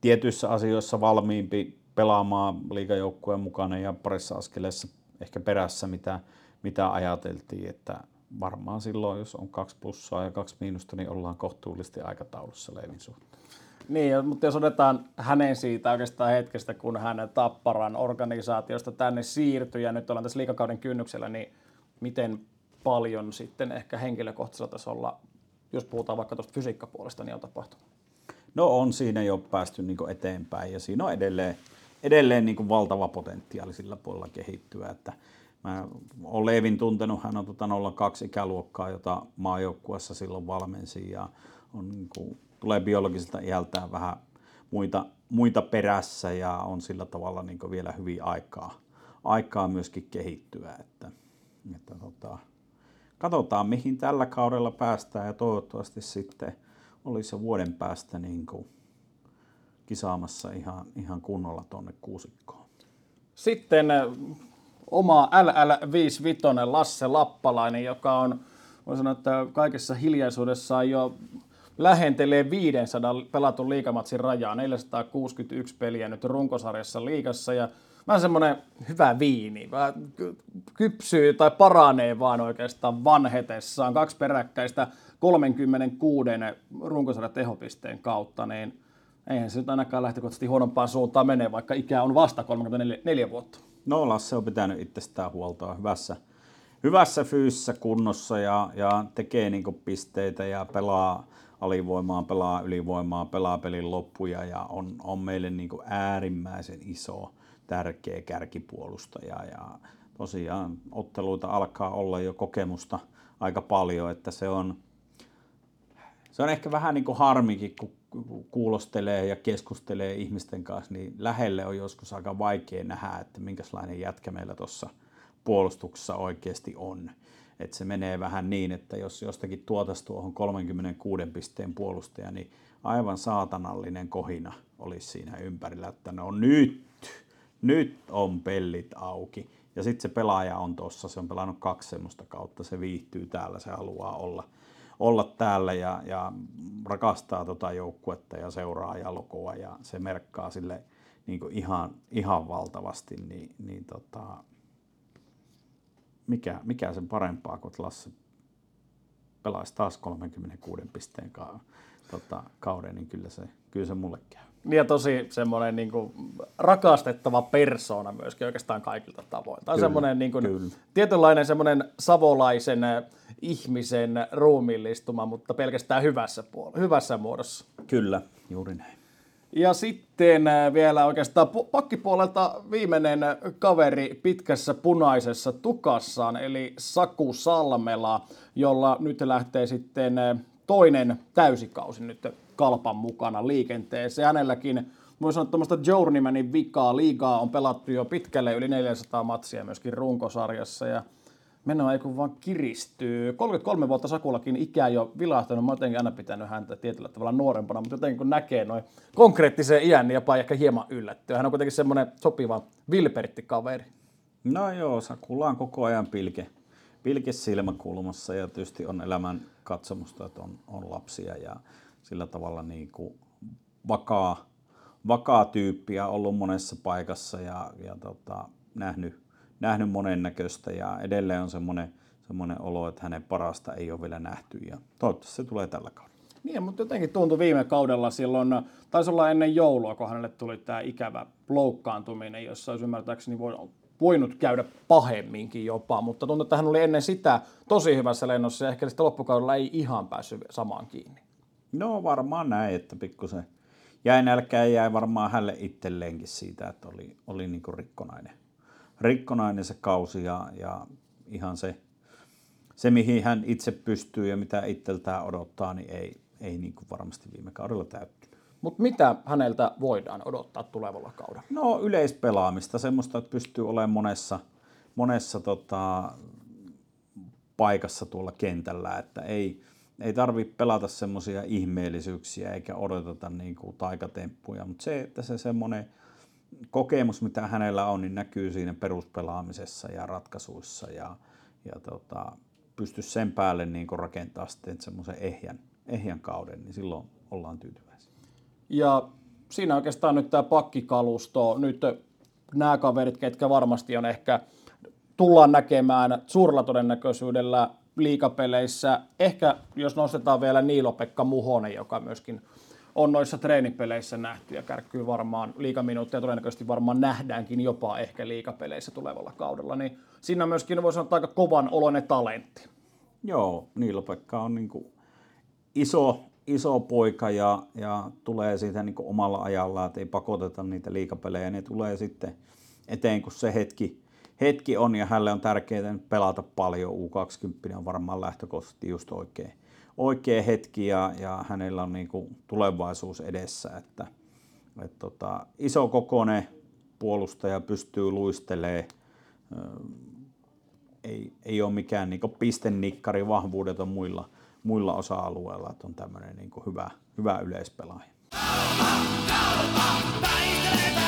tietyissä asioissa valmiimpi pelaamaan liikajoukkueen mukana ja parissa askeleessa ehkä perässä, mitä, mitä ajateltiin, että varmaan silloin, jos on kaksi plussaa ja kaksi miinusta, niin ollaan kohtuullisesti aikataulussa Leivin suhteen. Niin, mutta jos otetaan hänen siitä oikeastaan hetkestä, kun hän Tapparan organisaatiosta tänne siirtyi ja nyt ollaan tässä liikakauden kynnyksellä, niin miten paljon sitten ehkä henkilökohtaisella tasolla, jos puhutaan vaikka tuosta fysiikkapuolesta, niin on tapahtunut? No on siinä jo päästy niin eteenpäin ja siinä on edelleen, edelleen niin valtava potentiaali sillä puolella kehittyä, että Mä olen Leevin tuntenut, hän on tota 02 ikäluokkaa, jota maajoukkuessa silloin valmensi ja on, niin kuin, tulee biologiselta iältään vähän muita, muita perässä ja on sillä tavalla niin vielä hyvin aikaa, aikaa myöskin kehittyä. Että, että tota, katsotaan mihin tällä kaudella päästään ja toivottavasti sitten olisi jo vuoden päästä niin kuin kisaamassa ihan, ihan kunnolla tuonne kuusikkoon. Sitten oma LL55 Lasse Lappalainen, joka on, voi sanoa, että kaikessa hiljaisuudessaan jo lähentelee 500 pelatun liikamatsin rajaa, 461 peliä nyt runkosarjassa liikassa ja vähän semmoinen hyvä viini, vähän kypsyy tai paranee vaan oikeastaan vanhetessaan, kaksi peräkkäistä 36 runkosarjan tehopisteen kautta, niin eihän se nyt ainakaan lähtökohtaisesti huonompaan suuntaan mene, vaikka ikä on vasta 34 vuotta. No Lasse on pitänyt itsestään huolta hyvässä, hyvässä fyysisessä kunnossa ja, ja tekee niin pisteitä ja pelaa alivoimaa, pelaa ylivoimaa, pelaa pelin loppuja ja on, on meille niin äärimmäisen iso, tärkeä kärkipuolustaja. Ja tosiaan otteluita alkaa olla jo kokemusta aika paljon, että se on, se on ehkä vähän niin kuin harmikin, kun kuulostelee ja keskustelee ihmisten kanssa, niin lähelle on joskus aika vaikea nähdä, että minkälainen jätkä meillä tuossa puolustuksessa oikeasti on. Että se menee vähän niin, että jos jostakin tuotaisi tuohon 36 pisteen puolustaja, niin aivan saatanallinen kohina olisi siinä ympärillä, että no nyt, nyt on pellit auki. Ja sitten se pelaaja on tuossa, se on pelannut kaksi semmoista kautta, se viihtyy täällä, se haluaa olla, olla täällä ja, ja rakastaa tota joukkuetta ja seuraa jalkoa ja se merkkaa sille niin ihan, ihan valtavasti, niin, niin tota, mikä, mikä sen parempaa kuin Lasse pelaisi taas 36 pisteen ka- tota, kauden, niin kyllä se, kyllä se mulle käy. Niin ja tosi semmoinen niin kuin, rakastettava persoona myöskin oikeastaan kaikilta tavoin. On semmoinen niin kuin, tietynlainen semmoinen savolaisen ihmisen ruumiillistuma, mutta pelkästään hyvässä, puol- hyvässä muodossa. Kyllä, juuri näin. Ja sitten äh, vielä oikeastaan pakkipuolelta viimeinen kaveri pitkässä punaisessa tukassaan, eli Saku Salmela, jolla nyt lähtee sitten äh, toinen täysikausi nyt kalpan mukana liikenteeseen. Hänelläkin voisi sanoa tuommoista Journeymanin vikaa. Liigaa on pelattu jo pitkälle yli 400 matsia myöskin runkosarjassa ja meno ei kun vaan kiristyy. 33 vuotta Sakulakin ikää jo vilahtanut. Mä jotenkin aina pitänyt häntä tietyllä tavalla nuorempana, mutta jotenkin kun näkee noin konkreettisen iän, niin jopa ehkä hieman yllättyy. Hän on kuitenkin semmoinen sopiva vilpertti kaveri. No joo, Sakula on koko ajan pilke, pilke silmäkulmassa ja tietysti on elämän katsomusta, että on, on lapsia ja sillä tavalla niin kuin vakaa, vakaa tyyppi ja ollut monessa paikassa ja, ja tota, nähnyt, nähnyt monennäköistä ja edelleen on semmoinen, semmoinen olo, että hänen parasta ei ole vielä nähty ja toivottavasti se tulee tällä kaudella. Niin, mutta jotenkin tuntui viime kaudella silloin, taisi olla ennen joulua, kun hänelle tuli tämä ikävä loukkaantuminen, jossa olisi ymmärtääkseni voinut käydä pahemminkin jopa, mutta tuntuu, että hän oli ennen sitä tosi hyvässä lennossa ja ehkä sitten loppukaudella ei ihan päässyt samaan kiinni. No varmaan näin, että pikkusen jäi nälkää ja jäi varmaan hälle itselleenkin siitä, että oli, oli niin kuin rikkonainen, rikkonainen se kausi ja, ja ihan se, se, mihin hän itse pystyy ja mitä itseltään odottaa, niin ei, ei niin kuin varmasti viime kaudella täyttynyt. Mutta mitä häneltä voidaan odottaa tulevalla kaudella? No yleispelaamista, semmoista, että pystyy olemaan monessa, monessa tota, paikassa tuolla kentällä, että ei, ei tarvitse pelata semmoisia ihmeellisyyksiä eikä odoteta niin kuin taikatemppuja, mutta se, että se semmoinen kokemus, mitä hänellä on, niin näkyy siinä peruspelaamisessa ja ratkaisuissa ja, ja tota, pysty sen päälle niin kuin rakentaa sitten semmoisen ehjän, ehjän kauden, niin silloin ollaan tyytyväisiä. Ja siinä oikeastaan nyt tämä pakkikalusto, nyt nämä kaverit, ketkä varmasti on ehkä tullaan näkemään suurella todennäköisyydellä liikapeleissä. Ehkä jos nostetaan vielä Niilo-Pekka Muhonen, joka myöskin on noissa treenipeleissä nähty ja kärkkyy varmaan liikaminuuttia, todennäköisesti varmaan nähdäänkin jopa ehkä liikapeleissä tulevalla kaudella, niin siinä myöskin, voi sanoa, aika kovan oloinen talentti. Joo, Niilo-Pekka on niin kuin iso, iso poika ja, ja tulee siitä niin omalla ajallaan, että ei pakoteta niitä liikapelejä, ne tulee sitten eteen, kun se hetki, hetki on ja hänelle on tärkeää pelata paljon. U20 on varmaan lähtökohtaisesti just oikein, oikea hetki ja, ja hänellä on niin kuin tulevaisuus edessä. Että, et tota, iso kokoinen puolustaja pystyy luistelemaan. Ei, ei ole mikään niin pistennikkari, vahvuudet on muilla, muilla osa-alueilla, että on tämmöinen niin hyvä, hyvä yleispelaaja. Kaupa, kaupa,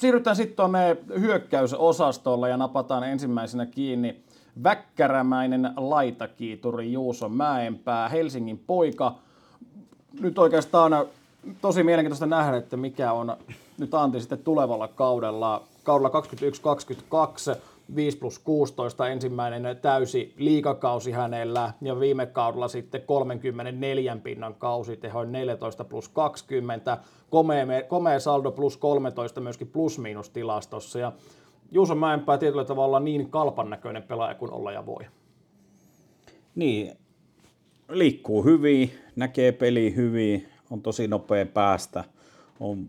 Siirrytään sitten tuonne hyökkäysosastolle ja napataan ensimmäisenä kiinni väkkärämäinen laitakiituri Juuso Mäenpää, Helsingin poika. Nyt oikeastaan tosi mielenkiintoista nähdä, että mikä on nyt Antti sitten tulevalla kaudella, kaudella 21-22. 5 plus 16 ensimmäinen täysi liikakausi hänellä ja viime kaudella sitten 34 pinnan kausi tehoin 14 plus 20, komea, komea saldo plus 13 myöskin plus-miinus tilastossa ja Juuso Mäenpää tietyllä tavalla niin kalpan näköinen pelaaja kuin olla ja voi. Niin, liikkuu hyvin, näkee peli hyvin, on tosi nopea päästä, on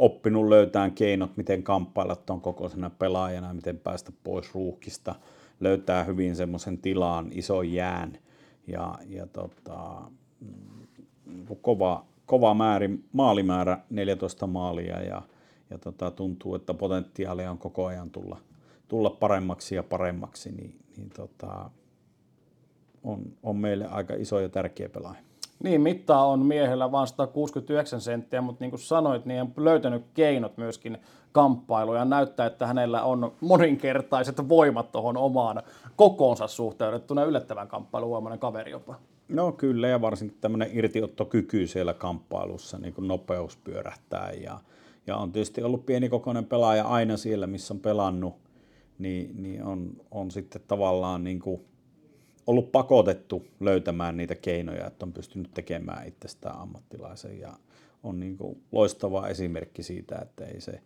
oppinut löytää keinot, miten kamppailla tuon kokoisena pelaajana, miten päästä pois ruuhkista, löytää hyvin semmoisen tilaan, ison jään ja, ja tota, mm, kova, kova määrin, maalimäärä, 14 maalia ja, ja tota, tuntuu, että potentiaalia on koko ajan tulla, tulla paremmaksi ja paremmaksi, niin, niin tota, on, on meille aika iso ja tärkeä pelaaja. Niin, mittaa on miehellä vain 169 senttiä, mutta niin kuin sanoit, niin on löytänyt keinot myöskin kamppailuun ja näyttää, että hänellä on moninkertaiset voimat tuohon omaan kokoonsa suhteutettuna yllättävän kamppailuvoimainen kaveri jopa. No kyllä, ja varsinkin tämmöinen irtiottokyky siellä kamppailussa, niin kuin nopeus pyörähtää. Ja, ja on tietysti ollut pienikokoinen pelaaja aina siellä, missä on pelannut, niin, niin on, on sitten tavallaan niin kuin ollut pakotettu löytämään niitä keinoja, että on pystynyt tekemään itsestään ammattilaisen ja on niin kuin loistava esimerkki siitä, että ei se,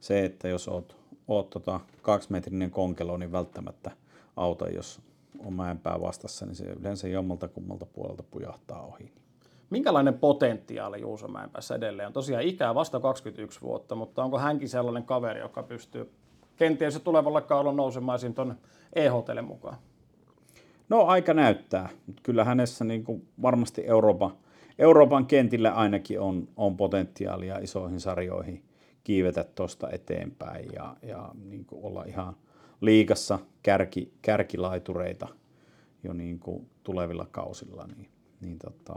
se että jos oot, oot tota kaksimetrinen konkelo, niin välttämättä auta, jos on mäenpää vastassa, niin se yleensä jommalta kummalta puolelta pujahtaa ohi. Minkälainen potentiaali Juuso Mäenpäässä edelleen on? Tosiaan ikää vasta 21 vuotta, mutta onko hänkin sellainen kaveri, joka pystyy kenties tulevalla kaudella nousemaan tuon EHTlle mukaan? No aika näyttää, mutta kyllä hänessä niin kuin varmasti Euroopan, Euroopan kentillä ainakin on, on potentiaalia isoihin sarjoihin kiivetä tuosta eteenpäin ja, ja niin kuin olla ihan liikassa kärki, kärkilaitureita jo niin kuin tulevilla kausilla. Niin, niin tota,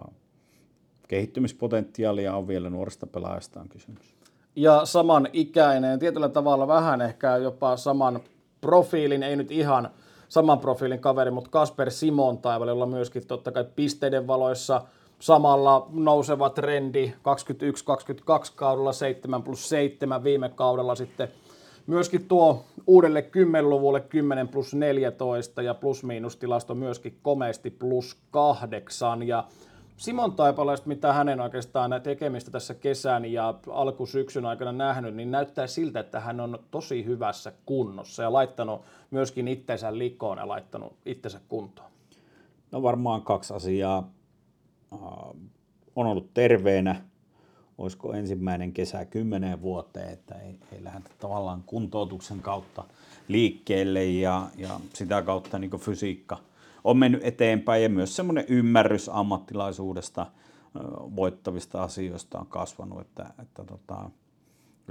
kehittymispotentiaalia on vielä nuoresta pelaajasta on kysymys. Ja saman ikäinen, tietyllä tavalla vähän ehkä jopa saman profiilin, ei nyt ihan – saman profiilin kaveri, mutta Kasper Simon taivaalla, myöskin totta kai pisteiden valoissa samalla nouseva trendi 21-22 kaudella 7 plus 7 viime kaudella sitten. Myöskin tuo uudelle 10-luvulle 10 plus 14 ja plus-miinus tilasto myöskin komeasti plus 8 ja Simon Taipaleesta, mitä hänen oikeastaan tekemistä tässä kesän ja alkusyksyn aikana nähnyt, niin näyttää siltä, että hän on tosi hyvässä kunnossa ja laittanut myöskin itsensä likoon ja laittanut itsensä kuntoon. No varmaan kaksi asiaa. On ollut terveenä, olisiko ensimmäinen kesä kymmeneen vuoteen, että ei, ei lähdetä tavallaan kuntoutuksen kautta liikkeelle ja, ja sitä kautta niin fysiikka – on mennyt eteenpäin ja myös semmoinen ymmärrys ammattilaisuudesta voittavista asioista on kasvanut, että, että tota,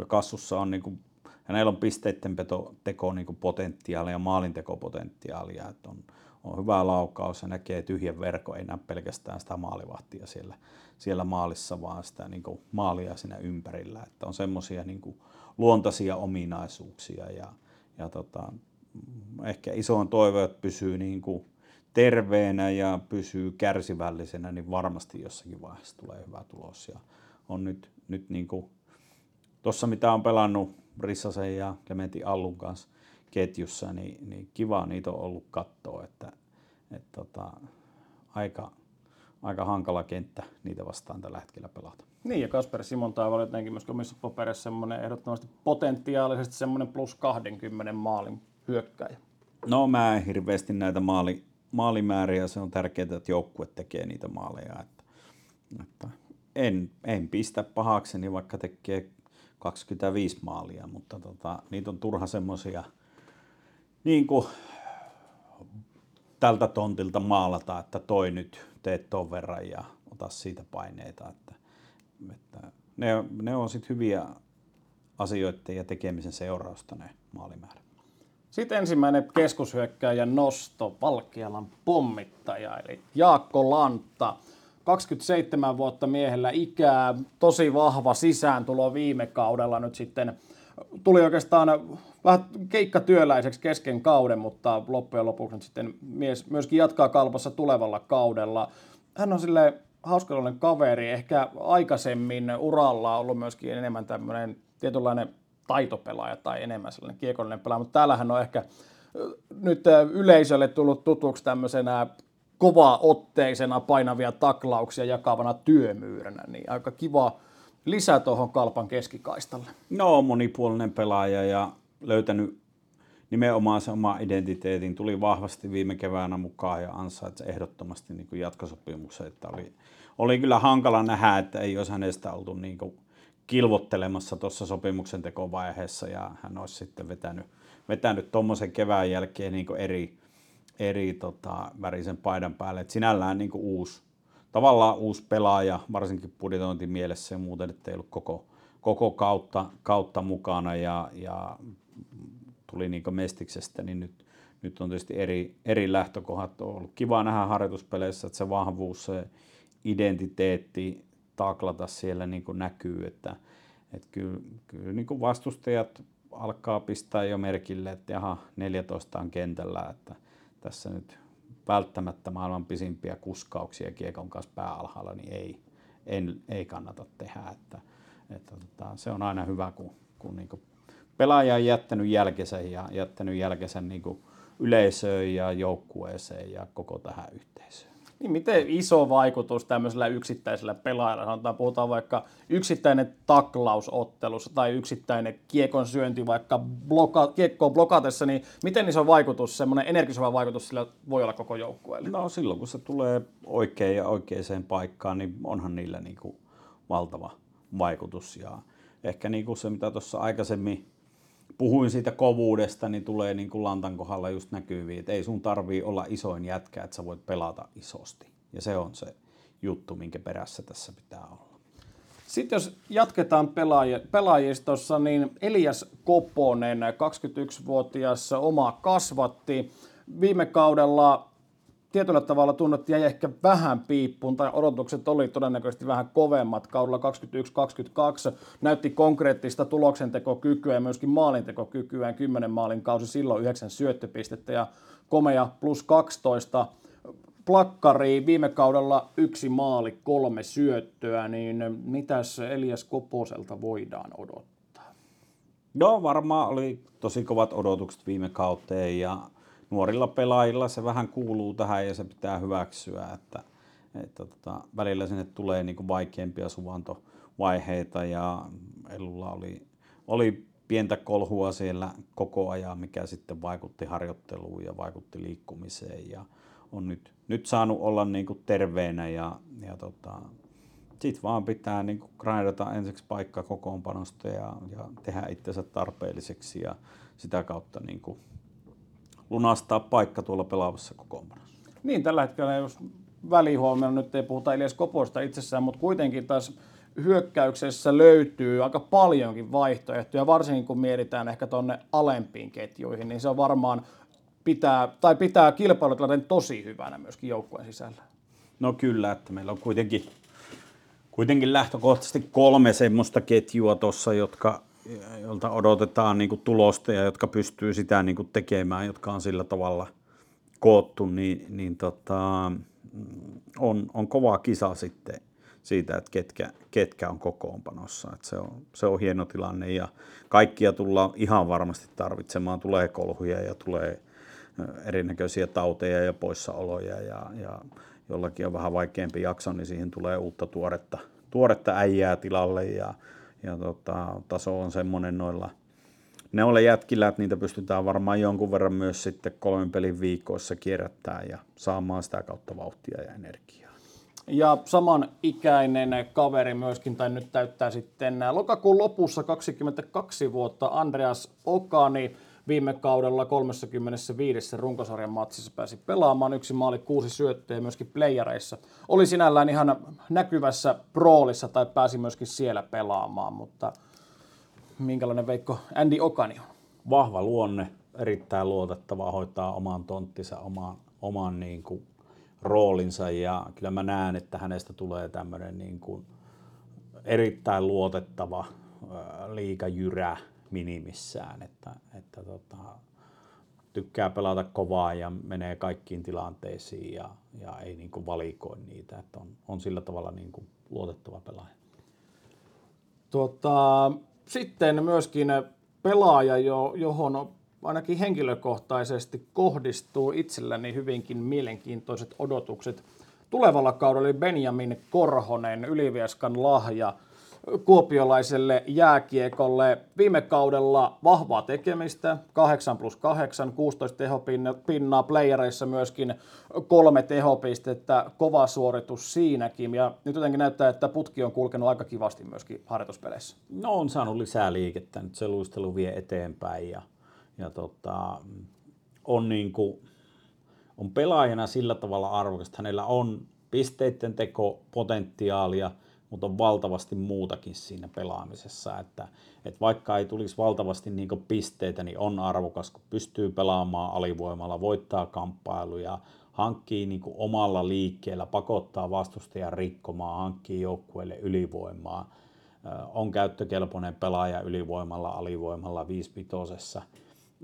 kassussa on niin kuin, hänellä on pisteiden teko niin kuin potentiaalia ja maalintekopotentiaalia, että on, on hyvä laukaus ja näkee tyhjän verko, ei näe pelkästään sitä maalivahtia siellä, siellä maalissa, vaan sitä niin kuin maalia siinä ympärillä, että on semmoisia niin luontaisia ominaisuuksia ja, ja tota, ehkä isoin toive, että pysyy niin kuin terveenä ja pysyy kärsivällisenä, niin varmasti jossakin vaiheessa tulee hyvä tulos. Ja on nyt, nyt niin kuin tuossa mitä on pelannut Rissasen ja Clementin Allun kanssa ketjussa, niin, niin kiva niitä on ollut katsoa, että, että tota, aika, aika hankala kenttä niitä vastaan tällä hetkellä pelata. Niin, ja Kasper Simon Taival jotenkin myös omissa paperissa semmoinen ehdottomasti potentiaalisesti semmoinen plus 20 maalin hyökkäjä. No mä en hirveästi näitä maali, maalimääriä, se on tärkeää, että joukkue tekee niitä maaleja. Että, että en, en pistä pahakseni, vaikka tekee 25 maalia, mutta tota, niitä on turha semmoisia niin kuin, tältä tontilta maalata, että toi nyt teet ton verran ja ota siitä paineita. Että, että ne, ne on sitten hyviä asioita ja tekemisen seurausta ne maalimäärät. Sitten ensimmäinen keskushyökkäjän nosto, Valkealan pommittaja, eli Jaakko Lantta. 27 vuotta miehellä ikää, tosi vahva sisääntulo viime kaudella nyt sitten tuli oikeastaan vähän keikkatyöläiseksi kesken kauden, mutta loppujen lopuksi nyt sitten mies myöskin jatkaa kalpassa tulevalla kaudella. Hän on sille hauskallinen kaveri, ehkä aikaisemmin uralla ollut myöskin enemmän tämmöinen tietynlainen taitopelaaja tai enemmän sellainen kiekollinen pelaaja, mutta täällähän on ehkä nyt yleisölle tullut tutuksi tämmöisenä kovaa otteisena painavia taklauksia jakavana työmyyränä, niin aika kiva lisä tuohon kalpan keskikaistalle. No, monipuolinen pelaaja ja löytänyt nimenomaan se oma identiteetin. Tuli vahvasti viime keväänä mukaan ja ansaitsi ehdottomasti niin kuin jatkosopimuksen. Että oli, oli kyllä hankala nähdä, että ei olisi hänestä oltu niin kuin kilvottelemassa tuossa sopimuksen tekovaiheessa ja hän olisi sitten vetänyt, vetänyt tuommoisen kevään jälkeen niin kuin eri, eri tota, värisen paidan päälle. Et sinällään niin uusi, tavallaan uusi pelaaja, varsinkin budjetointi mielessä ja muuten, että ei ollut koko, koko kautta, kautta mukana ja, ja tuli niin mestiksestä, niin nyt, nyt on tietysti eri, eri lähtökohdat. On ollut kiva nähdä harjoituspeleissä, että se vahvuus, se identiteetti taklata siellä niin näkyy, että, että kyllä, kyllä niin vastustajat alkaa pistää jo merkille, että jaha, 14 on kentällä, että tässä nyt välttämättä maailman pisimpiä kuskauksia kiekon kanssa pääalhaalla, niin ei, en, ei kannata tehdä. Että, että tota, se on aina hyvä, kun, kun niin pelaaja on jättänyt jälkensä ja jättänyt jälkensä niin yleisöön ja joukkueeseen ja koko tähän yhteisöön. Niin miten iso vaikutus tämmöisellä yksittäisellä pelaajalla, sanotaan, puhutaan vaikka yksittäinen taklausottelussa tai yksittäinen kiekon syönti vaikka bloka, kiekkoon blokatessa, niin miten iso vaikutus, semmoinen energisova vaikutus sillä voi olla koko joukkueelle? No silloin kun se tulee oikein ja oikeaan paikkaan, niin onhan niillä niin kuin valtava vaikutus ja ehkä niin kuin se mitä tuossa aikaisemmin puhuin siitä kovuudesta, niin tulee niin kuin lantan kohdalla just näkyviin, että ei sun tarvii olla isoin jätkä, että sä voit pelata isosti. Ja se on se juttu, minkä perässä tässä pitää olla. Sitten jos jatketaan pelaaji- pelaajistossa, niin Elias Koponen, 21-vuotias oma kasvatti. Viime kaudella tietyllä tavalla tunnettiin jäi ehkä vähän piippuun, tai odotukset oli todennäköisesti vähän kovemmat kaudella 21-22. Näytti konkreettista tuloksentekokykyä ja myöskin maalintekokykyä. 10 maalin kausi silloin 9 syöttöpistettä ja komea plus 12 plakkari viime kaudella yksi maali, kolme syöttöä, niin mitäs Elias Koposelta voidaan odottaa? No varmaan oli tosi kovat odotukset viime kauteen ja nuorilla pelaajilla se vähän kuuluu tähän ja se pitää hyväksyä, että, että tota, välillä sinne tulee niin kuin vaikeampia suvantovaiheita ja Elulla oli, oli pientä kolhua siellä koko ajan, mikä sitten vaikutti harjoitteluun ja vaikutti liikkumiseen ja on nyt, nyt saanut olla niin kuin terveenä ja, ja tota, sitten vaan pitää niin kuin grindata ensiksi paikka kokoonpanosta ja, ja tehdä itsensä tarpeelliseksi ja sitä kautta niin kuin lunastaa paikka tuolla pelaavassa kokoonpanossa. Niin, tällä hetkellä jos välihuomioon, nyt ei puhuta Elias Koposta itsessään, mutta kuitenkin taas hyökkäyksessä löytyy aika paljonkin vaihtoehtoja, varsinkin kun mietitään ehkä tuonne alempiin ketjuihin, niin se on varmaan pitää, tai pitää kilpailutilanteen tosi hyvänä myöskin joukkueen sisällä. No kyllä, että meillä on kuitenkin, kuitenkin lähtökohtaisesti kolme semmoista ketjua tuossa, jotka jolta odotetaan niin kuin tulosta ja jotka pystyy sitä niin kuin tekemään, jotka on sillä tavalla koottu, niin, niin tota, on, on kova kisa sitten siitä, että ketkä, ketkä on kokoonpanossa. Että se, on, se on hieno tilanne ja kaikkia tullaan ihan varmasti tarvitsemaan. Tulee kolhuja ja tulee erinäköisiä tauteja ja poissaoloja ja, ja jollakin on vähän vaikeampi jakso, niin siihen tulee uutta tuoretta, tuoretta äijää tilalle ja ja tota, taso on semmoinen noilla ne ole jätkillä, että niitä pystytään varmaan jonkun verran myös sitten kolmen pelin viikoissa kierrättää ja saamaan sitä kautta vauhtia ja energiaa. Ja saman ikäinen kaveri myöskin, tai nyt täyttää sitten lokakuun lopussa 22 vuotta Andreas Okani viime kaudella 35 runkosarjan matsissa pääsi pelaamaan. Yksi maali, kuusi syöttöä myöskin playereissa. Oli sinällään ihan näkyvässä roolissa tai pääsi myöskin siellä pelaamaan, mutta minkälainen Veikko Andy Okani on? Vahva luonne, erittäin luotettava, hoitaa oman tonttinsa, oman, oman niin kuin roolinsa ja kyllä mä näen, että hänestä tulee tämmöinen niin kuin erittäin luotettava liikajyrä minimissään, että, että tota, tykkää pelata kovaa ja menee kaikkiin tilanteisiin ja, ja ei niin kuin valikoi niitä, että on, on sillä tavalla niin kuin luotettava pelaaja. Tota, sitten myöskin pelaaja, johon ainakin henkilökohtaisesti kohdistuu itselläni hyvinkin mielenkiintoiset odotukset. Tulevalla kaudella oli Benjamin Korhonen, Ylivieskan lahja, kuopiolaiselle jääkiekolle. Viime kaudella vahvaa tekemistä, 8 plus 8, 16 tehopinnaa, playereissa myöskin kolme tehopistettä, kova suoritus siinäkin. Ja nyt jotenkin näyttää, että putki on kulkenut aika kivasti myöskin harjoituspeleissä. No on saanut lisää liikettä, nyt se luistelu vie eteenpäin ja, ja tota, on, niin kuin, on pelaajana sillä tavalla arvokasta, hänellä on pisteiden teko potentiaalia – mutta on valtavasti muutakin siinä pelaamisessa, että, että vaikka ei tulisi valtavasti niin pisteitä, niin on arvokas, kun pystyy pelaamaan alivoimalla, voittaa kamppailuja, hankkii niin omalla liikkeellä, pakottaa vastustajan rikkomaan, hankkii joukkueelle ylivoimaa, on käyttökelpoinen pelaaja ylivoimalla, alivoimalla, viispitosessa.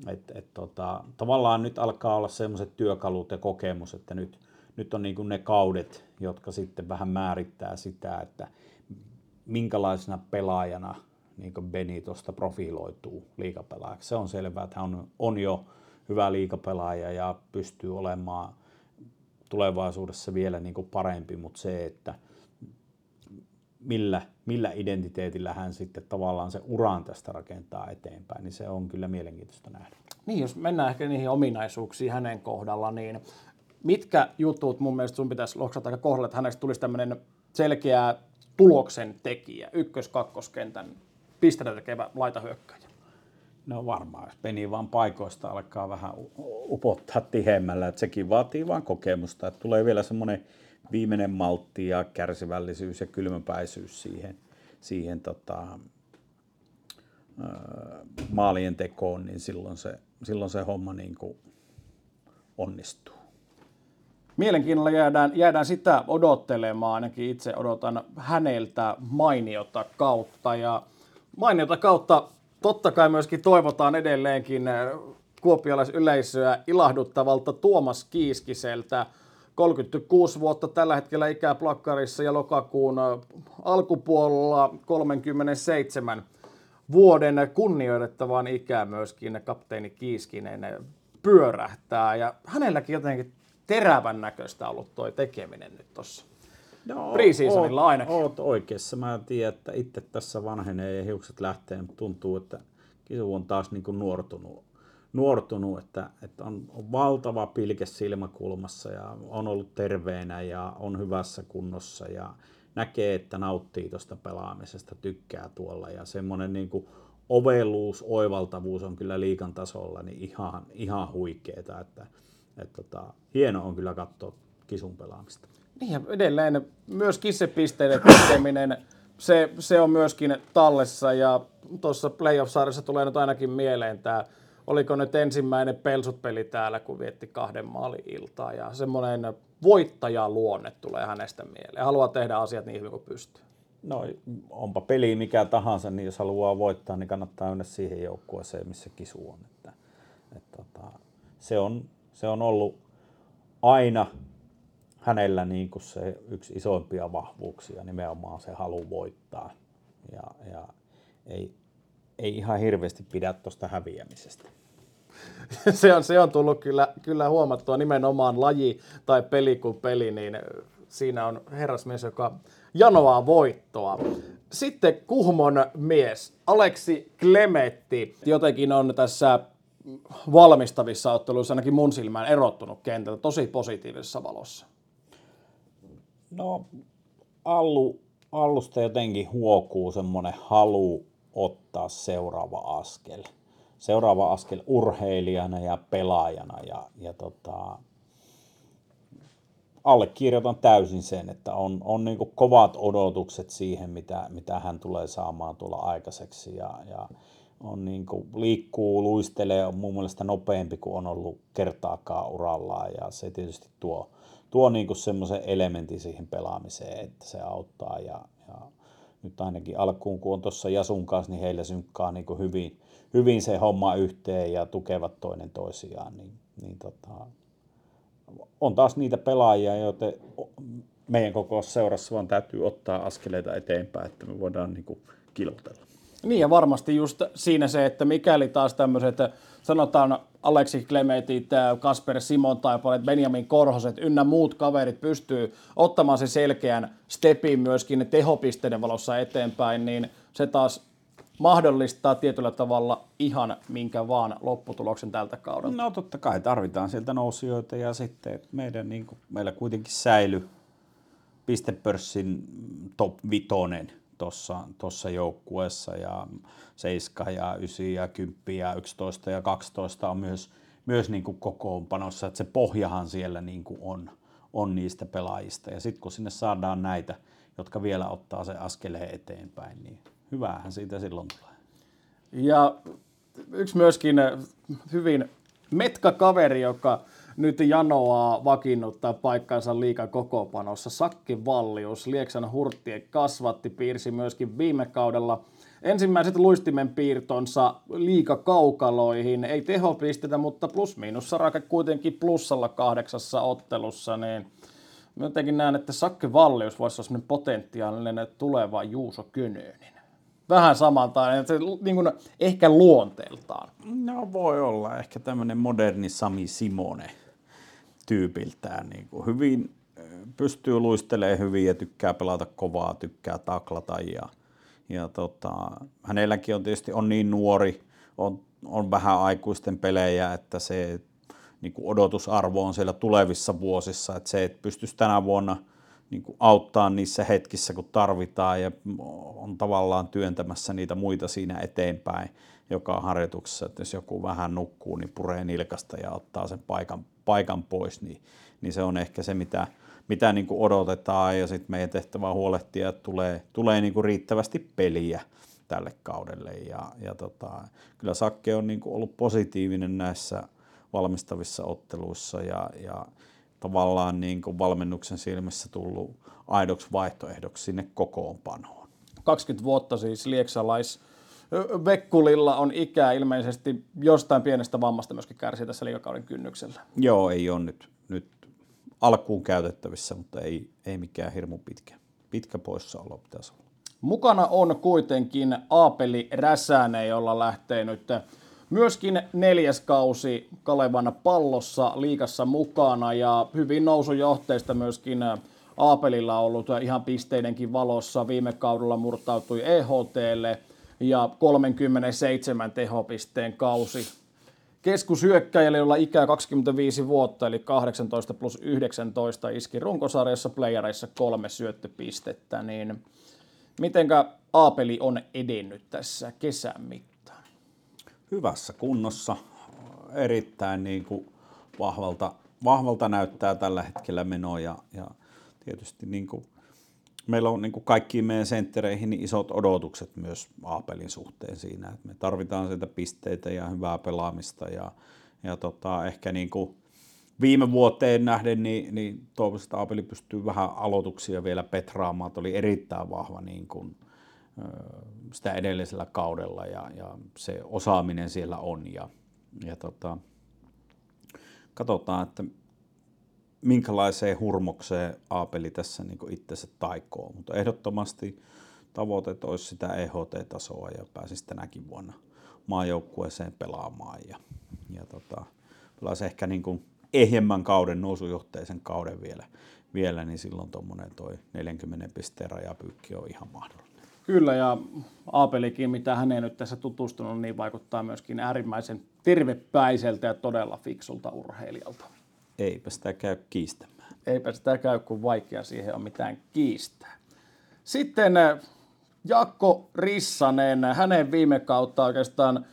Et, et tota, tavallaan nyt alkaa olla sellaiset työkalut ja kokemus, että nyt, nyt on niin kuin ne kaudet, jotka sitten vähän määrittää sitä, että minkälaisena pelaajana niin kuin Beni tuosta profiloituu liikapelaajaksi. Se on selvää, että hän on, on jo hyvä liikapelaaja ja pystyy olemaan tulevaisuudessa vielä niin kuin parempi, mutta se, että millä, millä identiteetillä hän sitten tavallaan se uran tästä rakentaa eteenpäin, niin se on kyllä mielenkiintoista nähdä. Niin, jos mennään ehkä niihin ominaisuuksiin hänen kohdalla, niin mitkä jutut mun mielestä sun pitäisi loksata aika kohdalla, että hänestä tulisi tämmöinen selkeä tuloksen tekijä, ykkös-kakkoskentän pistetä tekevä laitahyökkäjä? No varmaan, jos peni vaan paikoista alkaa vähän upottaa tihemmällä, että sekin vaatii vaan kokemusta, että tulee vielä semmoinen viimeinen maltti ja kärsivällisyys ja kylmäpäisyys siihen, siihen tota, maalien tekoon, niin silloin se, silloin se homma niin kuin onnistuu. Mielenkiinnolla jäädään, jäädään sitä odottelemaan, ainakin itse odotan häneltä mainiota kautta. Ja mainiota kautta totta kai myöskin toivotaan edelleenkin kuopialaisyleisöä ilahduttavalta Tuomas Kiiskiseltä. 36 vuotta tällä hetkellä ikää plakkarissa ja lokakuun alkupuolella 37 vuoden kunnioitettavan ikää myöskin kapteeni Kiiskinen pyörähtää. Ja hänelläkin jotenkin terävän näköistä ollut toi tekeminen nyt tuossa. No, Preseasonilla ainakin. Oot oikeassa. Mä tiedän, että itse tässä vanhenee ja hiukset lähtee, mutta tuntuu, että Kisu on taas niin kuin nuortunut, nuortunut että, että on, on, valtava pilke silmäkulmassa ja on ollut terveenä ja on hyvässä kunnossa ja näkee, että nauttii tuosta pelaamisesta, tykkää tuolla ja semmoinen niin kuin ovelluus, oivaltavuus on kyllä liikan tasolla niin ihan, ihan huikeeta, että että tota, hieno on kyllä katsoa kisun pelaamista. Niin ja edelleen myös kissepisteiden tekeminen, se, se on myöskin tallessa ja tuossa playoff-sarjassa tulee nyt ainakin mieleen tämä, oliko nyt ensimmäinen pelsut-peli täällä, kun vietti kahden maalin iltaa ja semmoinen voittajaluonne tulee hänestä mieleen. Haluaa tehdä asiat niin hyvin kuin pystyy. No onpa peli mikä tahansa, niin jos haluaa voittaa, niin kannattaa mennä siihen joukkueeseen, missä kisu on. Että, että, että, se on se on ollut aina hänellä niin kuin se yksi isoimpia vahvuuksia, nimenomaan se halu voittaa. Ja, ja ei, ei ihan hirveästi pidä tuosta häviämisestä. se, on, se on tullut kyllä, kyllä huomattua nimenomaan laji tai peli kuin peli, niin siinä on herrasmies, joka janoaa voittoa. Sitten Kuhmon mies, Aleksi Klemetti, jotenkin on tässä valmistavissa otteluissa ainakin mun silmään erottunut kentältä tosi positiivisessa valossa? No Allu, Allusta jotenkin huokuu semmoinen halu ottaa seuraava askel. Seuraava askel urheilijana ja pelaajana ja, ja tota, allekirjoitan täysin sen, että on, on niin kovat odotukset siihen, mitä, mitä hän tulee saamaan tuolla aikaiseksi ja, ja on niin kuin, liikkuu, luistelee, on mun mielestä nopeampi kuin on ollut kertaakaan urallaan. Ja se tietysti tuo, tuo niin semmoisen elementin siihen pelaamiseen, että se auttaa. Ja, ja nyt ainakin alkuun, kun on tuossa Jasun kanssa, niin heillä synkkaa niin kuin hyvin, hyvin se homma yhteen ja tukevat toinen toisiaan, niin, niin tota, on taas niitä pelaajia, joita meidän koko seurassa vaan täytyy ottaa askeleita eteenpäin, että me voidaan niin kuin. Niin ja varmasti just siinä se, että mikäli taas tämmöiset, sanotaan Aleksi Klemetit, Kasper Simon tai Benjamin Korhoset ynnä muut kaverit pystyy ottamaan sen selkeän stepin myöskin tehopisteiden valossa eteenpäin, niin se taas mahdollistaa tietyllä tavalla ihan minkä vaan lopputuloksen tältä kaudelta. No totta kai tarvitaan sieltä nousijoita ja sitten meidän, niin kuin, meillä kuitenkin säily pistepörssin top vitonen tuossa tossa joukkueessa ja 7 ja 9 ja 10 ja 11 ja 12 on myös, myös niin kuin kokoonpanossa, että se pohjahan siellä niin kuin on, on niistä pelaajista. Ja sitten kun sinne saadaan näitä, jotka vielä ottaa se askeleen eteenpäin, niin hyvähän siitä silloin tulee. Ja yksi myöskin hyvin metka kaveri, joka nyt janoaa vakiinnuttaa paikkansa liikan kokoopanossa. Sakki Vallius, Lieksan hurttien kasvatti, piirsi myöskin viime kaudella ensimmäiset luistimen piirtonsa liikakaukaloihin. Ei tehopistetä, mutta plus-miinus sarake kuitenkin plussalla kahdeksassa ottelussa, niin jotenkin näen, että Sakke Vallius voisi olla potentiaalinen tuleva Juuso Könönen. Vähän samalta, se, niin kuin, ehkä luonteeltaan. No voi olla, ehkä tämmöinen moderni Sami Simone tyypiltään. Niin kuin hyvin pystyy luistelemaan hyvin ja tykkää pelata kovaa, tykkää taklata ja, ja tota, hänelläkin on tietysti on niin nuori, on, on vähän aikuisten pelejä, että se niin kuin odotusarvo on siellä tulevissa vuosissa, että se, että pystyisi tänä vuonna niin kuin auttaa niissä hetkissä, kun tarvitaan ja on tavallaan työntämässä niitä muita siinä eteenpäin joka harjoituksessa, että jos joku vähän nukkuu, niin puree nilkasta ja ottaa sen paikan, paikan pois, niin, niin se on ehkä se, mitä, mitä niin kuin odotetaan ja sitten meidän tehtävä on huolehtia, että tulee, tulee niin kuin riittävästi peliä tälle kaudelle ja, ja tota, kyllä Sakke on niin kuin ollut positiivinen näissä valmistavissa otteluissa ja, ja tavallaan niin kuin valmennuksen silmissä tullut aidoksi vaihtoehdoksi sinne kokoonpanoon. 20 vuotta siis lieksalais Vekkulilla on ikää ilmeisesti jostain pienestä vammasta myöskin kärsii tässä liikakauden kynnyksellä. Joo, ei ole nyt, nyt alkuun käytettävissä, mutta ei, ei mikään hirmu pitkä. Pitkä poissaolo pitäisi olla. Mukana on kuitenkin Aapeli Räsänen, jolla lähtee nyt myöskin neljäs kausi Kalevan pallossa liikassa mukana ja hyvin nousujohteista myöskin Aapelilla ollut ihan pisteidenkin valossa. Viime kaudella murtautui EHTlle ja 37 tehopisteen kausi. Keskushyökkäjälle, jolla ikää 25 vuotta, eli 18 plus 19, iski runkosarjassa playereissa kolme syöttöpistettä, niin mitenkä Aapeli on edennyt tässä kesän mittaan? Hyvässä kunnossa, erittäin niin kuin vahvalta, vahvalta näyttää tällä hetkellä meno ja, ja tietysti niin kuin meillä on niin kuin kaikkiin meidän senttereihin niin isot odotukset myös Aapelin suhteen siinä, että me tarvitaan sieltä pisteitä ja hyvää pelaamista ja, ja tota, ehkä niin kuin viime vuoteen nähden, niin, niin toivottavasti että Aapeli pystyy vähän aloituksia vielä petraamaan, että oli erittäin vahva niin kuin, sitä edellisellä kaudella ja, ja se osaaminen siellä on ja, ja tota, katsotaan, että minkälaiseen hurmokseen Aapeli tässä niin itsensä taikoo. Mutta ehdottomasti tavoite olisi sitä EHT-tasoa ja pääsisi tänäkin vuonna maajoukkueeseen pelaamaan. Ja, ja tota, pelaisi ehkä niin kuin ehjemmän kauden, nousujohteisen kauden vielä, vielä niin silloin tuommoinen toi 40 pisteen rajapyykki on ihan mahdollinen. Kyllä, ja Aapelikin, mitä hän ei nyt tässä tutustunut, niin vaikuttaa myöskin äärimmäisen tervepäiseltä ja todella fiksulta urheilijalta. Eipä sitä käy kiistämään. Eipä sitä käy, kun vaikea siihen on mitään kiistää. Sitten äh, Jakko Rissanen, hänen viime kautta oikeastaan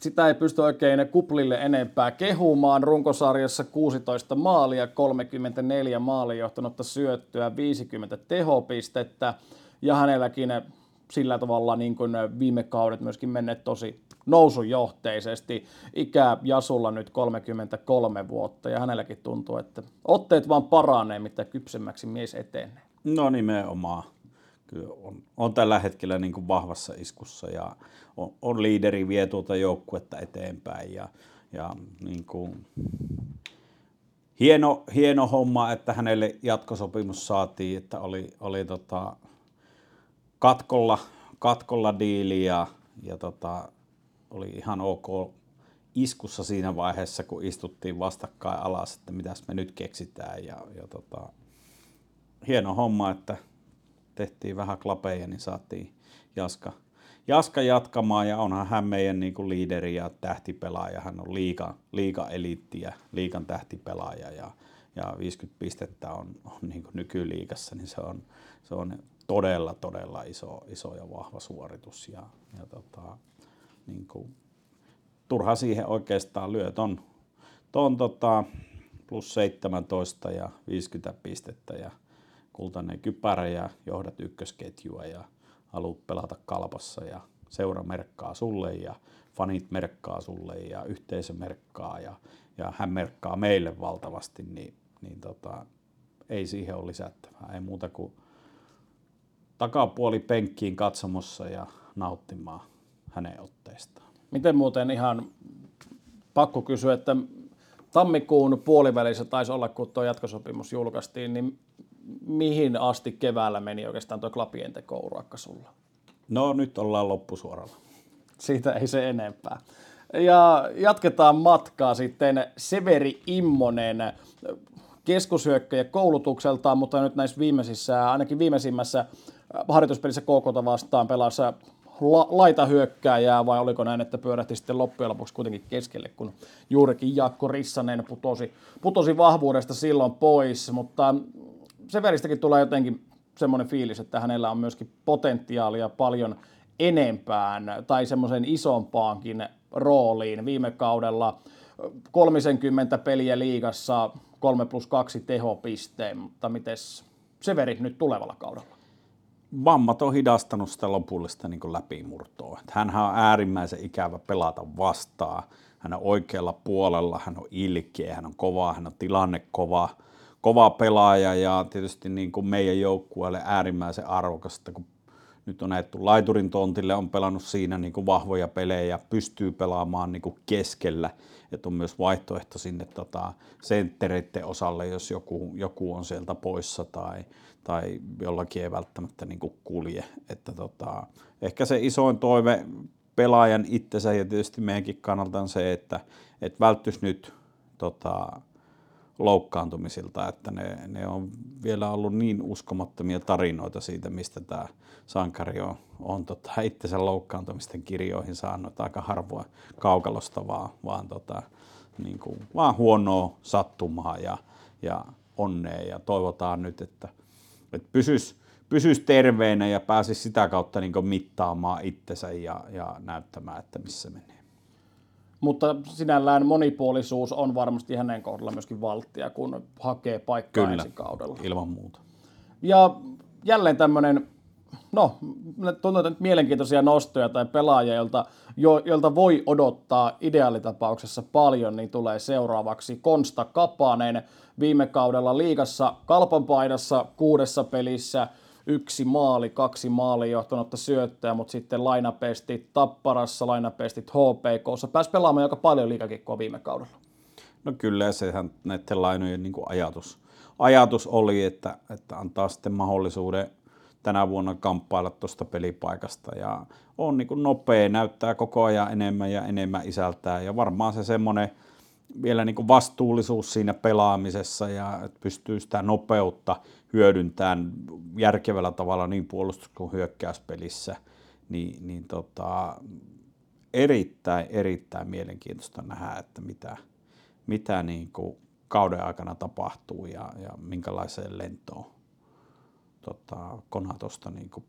sitä ei pysty oikein kuplille enempää kehumaan. Runkosarjassa 16 maalia, 34 maalia johtanutta syöttöä, 50 tehopistettä. Ja hänelläkin sillä tavalla niin kuin viime kaudet myöskin menneet tosi nousujohteisesti. Ikä Jasulla nyt 33 vuotta ja hänelläkin tuntuu, että otteet vaan paranee, mitä kypsemmäksi mies etenee. No nimenomaan. Kyllä on, on tällä hetkellä niin kuin vahvassa iskussa ja on, on liideri vie tuota joukkuetta eteenpäin ja, ja niin kuin, hieno, hieno homma, että hänelle jatkosopimus saatiin, että oli, oli tota, katkolla katkolla diili ja, ja tota, oli ihan ok iskussa siinä vaiheessa, kun istuttiin vastakkain alas, että mitäs me nyt keksitään. Ja, ja tota, hieno homma, että tehtiin vähän klapeja, niin saatiin Jaska, Jaska jatkamaan ja onhan hän meidän niin kuin liideri ja tähtipelaaja. Hän on liika, liika eliitti ja liikan tähtipelaaja ja, ja 50 pistettä on, on niin kuin nykyliigassa, niin se on, se on todella, todella iso, iso ja vahva suoritus. Ja, ja tota, niin kuin, turha siihen oikeastaan lyö. Ton, ton tota, plus 17 ja 50 pistettä ja kultainen kypärä ja johdat ykkösketjua ja haluat pelata kalpassa ja seura merkkaa sulle ja fanit merkkaa sulle ja yhteisö merkkaa ja, ja hän merkkaa meille valtavasti, niin, niin tota, ei siihen ole lisättävää. Ei muuta kuin takapuoli penkkiin katsomossa ja nauttimaan hänen otteestaan. Miten muuten ihan pakko kysyä, että tammikuun puolivälissä taisi olla, kun tuo jatkosopimus julkaistiin, niin mihin asti keväällä meni oikeastaan tuo klapien tekourakka sulla? No nyt ollaan loppusuoralla. Siitä ei se enempää. Ja jatketaan matkaa sitten Severi Immonen, keskushyökkäjä koulutukseltaan, mutta nyt näissä viimeisissä, ainakin viimeisimmässä harjoituspelissä KK vastaan pelassa la, laitahyökkääjää vai oliko näin, että pyörähti sitten loppujen lopuksi kuitenkin keskelle, kun juurikin Jaakko Rissanen putosi, putosi vahvuudesta silloin pois, mutta Severistäkin tulee jotenkin semmoinen fiilis, että hänellä on myöskin potentiaalia paljon enempään tai semmoisen isompaankin rooliin. Viime kaudella 30 peliä liigassa, 3 plus 2 tehopisteen, mutta miten Severi nyt tulevalla kaudella? Vammat on hidastanut sitä lopullista niin läpimurtoa. Hän on äärimmäisen ikävä pelata vastaan. Hän on oikealla puolella, hän on ilkeä, hän on kova, hän on tilanne kova, kova pelaaja ja tietysti niin kuin meidän joukkueelle äärimmäisen arvokasta, kun nyt on näetty laiturin tontille, on pelannut siinä niin kuin vahvoja pelejä, pystyy pelaamaan niin kuin keskellä, että on myös vaihtoehto sinne tota, senttereiden osalle, jos joku, joku on sieltä poissa tai, tai jollakin ei välttämättä niin kuin kulje. Että tota, ehkä se isoin toive pelaajan itsensä ja tietysti meidänkin kannalta on se, että, että välttyisi nyt tota, loukkaantumisilta, että ne, ne on vielä ollut niin uskomattomia tarinoita siitä, mistä tämä sankari on, on tota, itsensä loukkaantumisten kirjoihin saanut aika harvoa kaukalosta, vaan, vaan, tota, niin kuin, vaan huonoa sattumaa ja, ja onnea ja toivotaan nyt, että, että pysyisi pysyisi terveenä ja pääsisi sitä kautta niin mittaamaan itsensä ja, ja näyttämään, että missä menee. Mutta sinällään monipuolisuus on varmasti hänen kohdalla myöskin valttia, kun hakee paikkaa Kyllä, ensi kaudella. ilman muuta. Ja jälleen tämmöinen, no tuntuu, että mielenkiintoisia nostoja tai pelaajia, joilta, jo, joilta voi odottaa ideaalitapauksessa paljon, niin tulee seuraavaksi Konsta Kapanen. Viime kaudella liigassa kalpanpaidassa kuudessa pelissä – yksi maali, kaksi maali johtanutta syöttöä, mutta sitten lainapestit Tapparassa, lainapestit HPKssa. Pääsi pelaamaan aika paljon liikakikkoa viime kaudella. No kyllä, sehän näiden lainojen niin ajatus, ajatus oli, että, että antaa sitten mahdollisuuden tänä vuonna kamppailla tuosta pelipaikasta. Ja on niin kuin nopea, näyttää koko ajan enemmän ja enemmän isältää ja varmaan se semmoinen vielä niin kuin vastuullisuus siinä pelaamisessa ja että pystyy sitä nopeutta hyödyntämään järkevällä tavalla niin puolustus- kuin hyökkäyspelissä, niin, niin tota, erittäin, erittäin mielenkiintoista nähdä, että mitä, mitä niin kuin kauden aikana tapahtuu ja, ja minkälaiseen lentoon tota, Konatosta niin kuin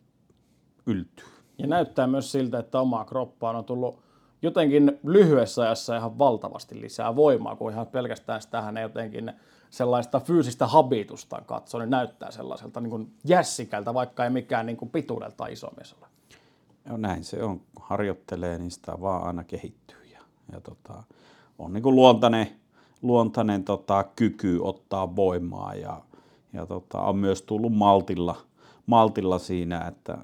yltyy. Ja näyttää myös siltä, että omaa kroppaan on tullut jotenkin lyhyessä ajassa ihan valtavasti lisää voimaa, kun ihan pelkästään sitä hän jotenkin sellaista fyysistä habitusta katsoo, niin näyttää sellaiselta niin jässikältä, vaikka ei mikään niin kuin pituudelta iso mies ole. Joo, näin se on. Harjoittelee, niin sitä vaan aina kehittyy. Ja, ja tota, on niin kuin luontainen, luontainen tota, kyky ottaa voimaa ja, ja tota, on myös tullut maltilla, maltilla siinä, että,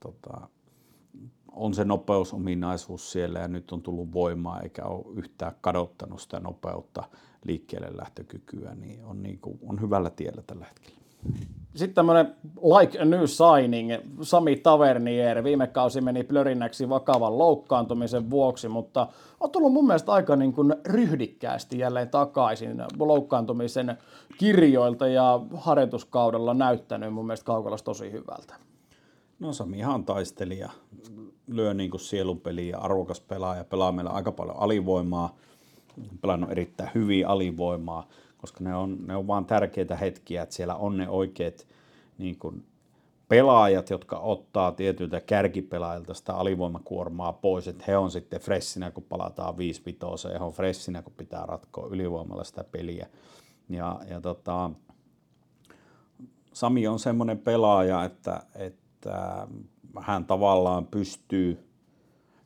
tota, on se nopeusominaisuus siellä ja nyt on tullut voimaa eikä ole yhtään kadottanut sitä nopeutta liikkeelle lähtökykyä, niin on, niin kuin, on hyvällä tiellä tällä hetkellä. Sitten tämmöinen like a new signing, Sami Tavernier, viime kausi meni plörinäksi vakavan loukkaantumisen vuoksi, mutta on tullut mun mielestä aika niin kuin ryhdikkäästi jälleen takaisin loukkaantumisen kirjoilta ja harjoituskaudella näyttänyt mun mielestä kaukalassa tosi hyvältä. No Sami ihan taistelija, lyö niin kuin sielun peliä ja arvokas pelaaja, pelaa meillä aika paljon alivoimaa, pelannut erittäin hyvin alivoimaa, koska ne on, ne on vaan tärkeitä hetkiä, että siellä on ne oikeat niin kuin pelaajat, jotka ottaa tietyiltä kärkipelaajilta sitä alivoimakuormaa pois, että he on sitten fressinä, kun palataan 5 ja he on fressinä, kun pitää ratkoa ylivoimalla sitä peliä. Ja, ja tota, Sami on semmoinen pelaaja, että, että hän tavallaan pystyy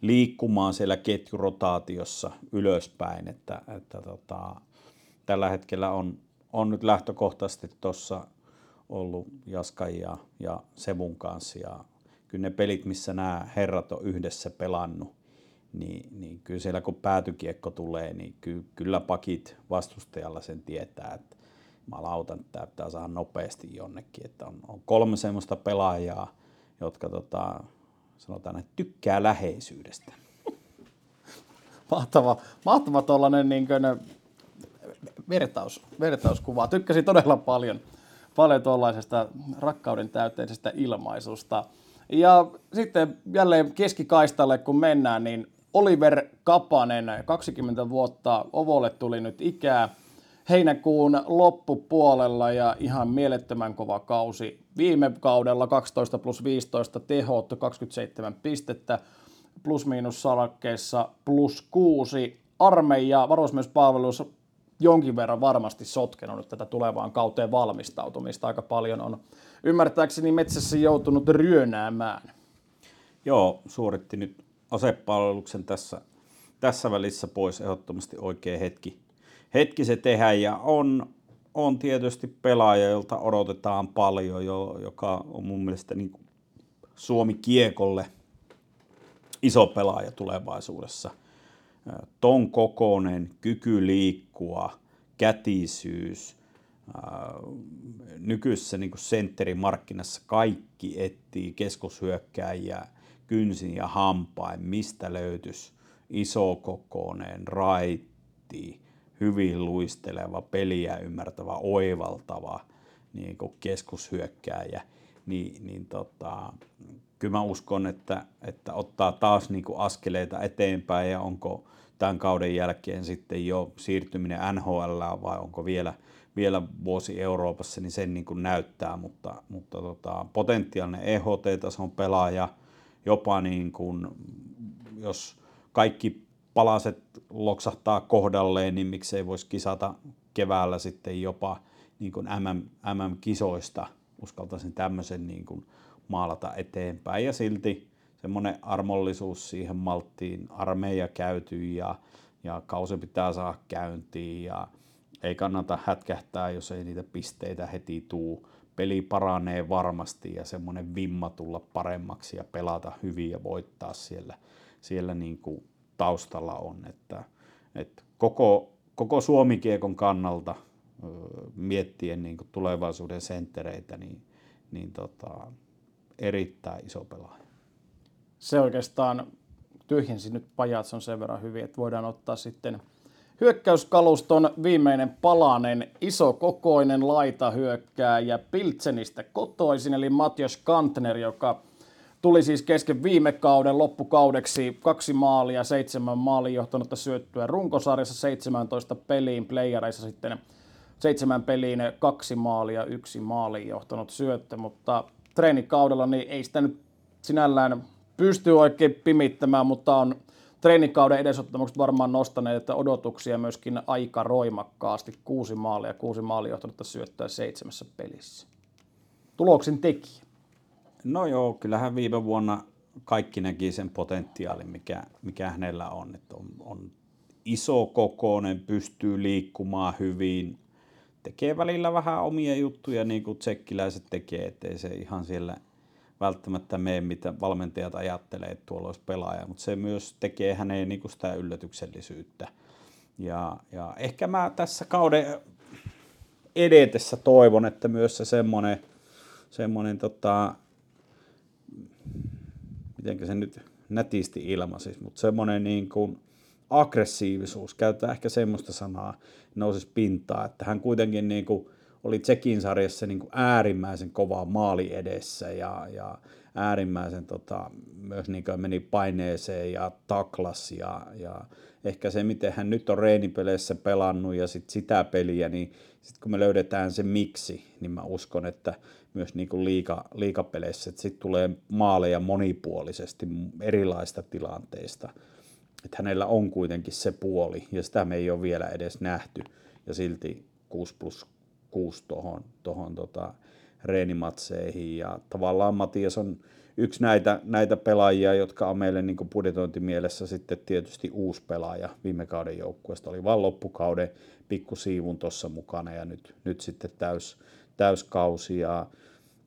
liikkumaan siellä ketjurotaatiossa ylöspäin, että, että tota, tällä hetkellä on, on nyt lähtökohtaisesti tuossa ollut Jaskan ja, ja Sevun kanssa ja kyllä ne pelit, missä nämä herrat on yhdessä pelannut, niin, niin kyllä siellä kun päätykiekko tulee, niin ky, kyllä pakit vastustajalla sen tietää, että lautan, että pitää saada nopeasti jonnekin, että on, on kolme semmoista pelaajaa, jotka tota, sanotaan, että tykkää läheisyydestä. Mahtava, mahtava tuollainen niin vertaus, vertauskuva. Tykkäsin todella paljon, paljon tuollaisesta rakkauden täyteisestä ilmaisusta. Ja sitten jälleen keskikaistalle kun mennään, niin Oliver Kapanen, 20 vuotta Ovolle tuli nyt ikää heinäkuun loppupuolella ja ihan mielettömän kova kausi. Viime kaudella 12 plus 15 tehot, 27 pistettä, plus miinus salakkeessa plus 6. Armeija varusmiespalvelus jonkin verran varmasti sotkenut nyt tätä tulevaan kauteen valmistautumista. Aika paljon on ymmärtääkseni metsässä joutunut ryönäämään. Joo, suoritti nyt asepalveluksen tässä, tässä välissä pois ehdottomasti oikea hetki, hetki se tehdä ja on, on tietysti pelaaja, jolta odotetaan paljon, jo, joka on mun mielestä niin Suomi kiekolle iso pelaaja tulevaisuudessa – ton kokoinen, kyky liikkua, kätisyys, nykyisessä niin sentterimarkkinassa kaikki etsii keskushyökkääjiä kynsin ja hampain, mistä löytyisi isokokoinen, raitti, hyvin luisteleva, peliä ymmärtävä, oivaltava niin keskushyökkääjä, niin, niin tota, kyllä mä uskon, että, että ottaa taas niin askeleita eteenpäin ja onko tämän kauden jälkeen sitten jo siirtyminen NHL vai onko vielä, vielä vuosi Euroopassa, niin sen niin kuin näyttää, mutta, mutta tota, potentiaalinen EHT-tason pelaaja, jopa niin kuin, jos kaikki palaset loksahtaa kohdalleen, niin miksei voisi kisata keväällä sitten jopa niin kuin MM, MM-kisoista, uskaltaisin tämmöisen niin kuin maalata eteenpäin ja silti semmoinen armollisuus siihen malttiin, armeija käyty ja, ja kausi pitää saada käyntiin ja ei kannata hätkähtää, jos ei niitä pisteitä heti tuu. Peli paranee varmasti ja semmoinen vimma tulla paremmaksi ja pelata hyvin ja voittaa siellä, siellä niin kuin taustalla on. Että, että koko, koko Suomikiekon kannalta miettien niin kuin tulevaisuuden senttereitä, niin, niin tota, erittäin iso pelaaja. Se oikeastaan tyhjensi nyt Pajatson sen verran hyvin, että voidaan ottaa sitten hyökkäyskaluston viimeinen palanen, isokokoinen ja Piltsenistä kotoisin, eli Matjas Kantner, joka tuli siis kesken viime kauden loppukaudeksi kaksi maalia, seitsemän maalin johtanutta syöttyä runkosarjassa 17 peliin, playereissa sitten seitsemän peliin kaksi maalia, yksi maali johtanut syöttö, mutta treenikaudella niin ei sitä nyt sinällään pystyy oikein pimittämään, mutta on treenikauden edesottamukset varmaan nostaneet että odotuksia myöskin aika roimakkaasti. Kuusi maalia, kuusi maalia johtanutta syöttöä seitsemässä pelissä. Tuloksen tekijä. No joo, kyllähän viime vuonna kaikki näki sen potentiaalin, mikä, mikä hänellä on. Että on, on iso kokoinen, pystyy liikkumaan hyvin, tekee välillä vähän omia juttuja, niin kuin tsekkiläiset tekee, ettei se ihan siellä välttämättä mene, mitä valmentajat ajattelee, että tuolla olisi pelaaja, mutta se myös tekee häneen niin sitä yllätyksellisyyttä. Ja, ja ehkä mä tässä kauden edetessä toivon, että myös se semmoinen, semmoinen tota, miten se nyt nätisti ilmaisi, mutta semmoinen niin kuin aggressiivisuus, käytetään ehkä semmoista sanaa, nousisi pintaa, että hän kuitenkin niin kuin oli Tsekin sarjassa niin kuin äärimmäisen kova maali edessä ja, ja äärimmäisen tota, myös niin kuin meni paineeseen ja taklas ja, ja ehkä se, miten hän nyt on reenipeleissä pelannut ja sit sitä peliä, niin sitten kun me löydetään se miksi, niin mä uskon, että myös niin kuin liika, liikapeleissä, että sitten tulee maaleja monipuolisesti erilaista tilanteista. Että hänellä on kuitenkin se puoli, ja sitä me ei ole vielä edes nähty, ja silti 6 plus 6 tuohon tohon tota, reenimatseihin, ja tavallaan Matias on yksi näitä, näitä pelaajia, jotka on meille niin budjetointimielessä sitten tietysti uusi pelaaja viime kauden joukkueesta. Oli vain loppukauden pikkusiivun tuossa mukana ja nyt, nyt sitten täys, täyskausi. Ja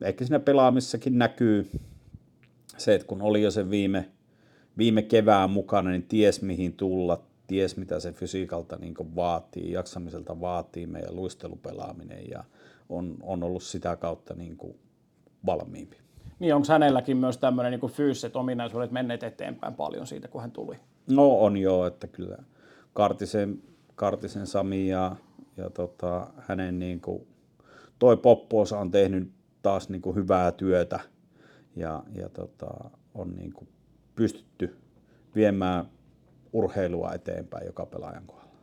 ehkä siinä pelaamissakin näkyy se, että kun oli jo se viime, viime kevään mukana, niin ties mihin tulla, ties mitä se fysiikalta niin vaatii, jaksamiselta vaatii meidän luistelupelaaminen ja on, on ollut sitä kautta niin kuin valmiimpi. Niin onko hänelläkin myös tämmöinen niin fyysiset ominaisuudet menneet eteenpäin paljon siitä, kun hän tuli? No on joo, että kyllä Kartisen, Kartisen Sami ja, ja tota, hänen niin kuin, toi Poppoosa on tehnyt taas niin kuin hyvää työtä ja, ja tota, on niin kuin pystytty viemään urheilua eteenpäin joka pelaajan kohdalla.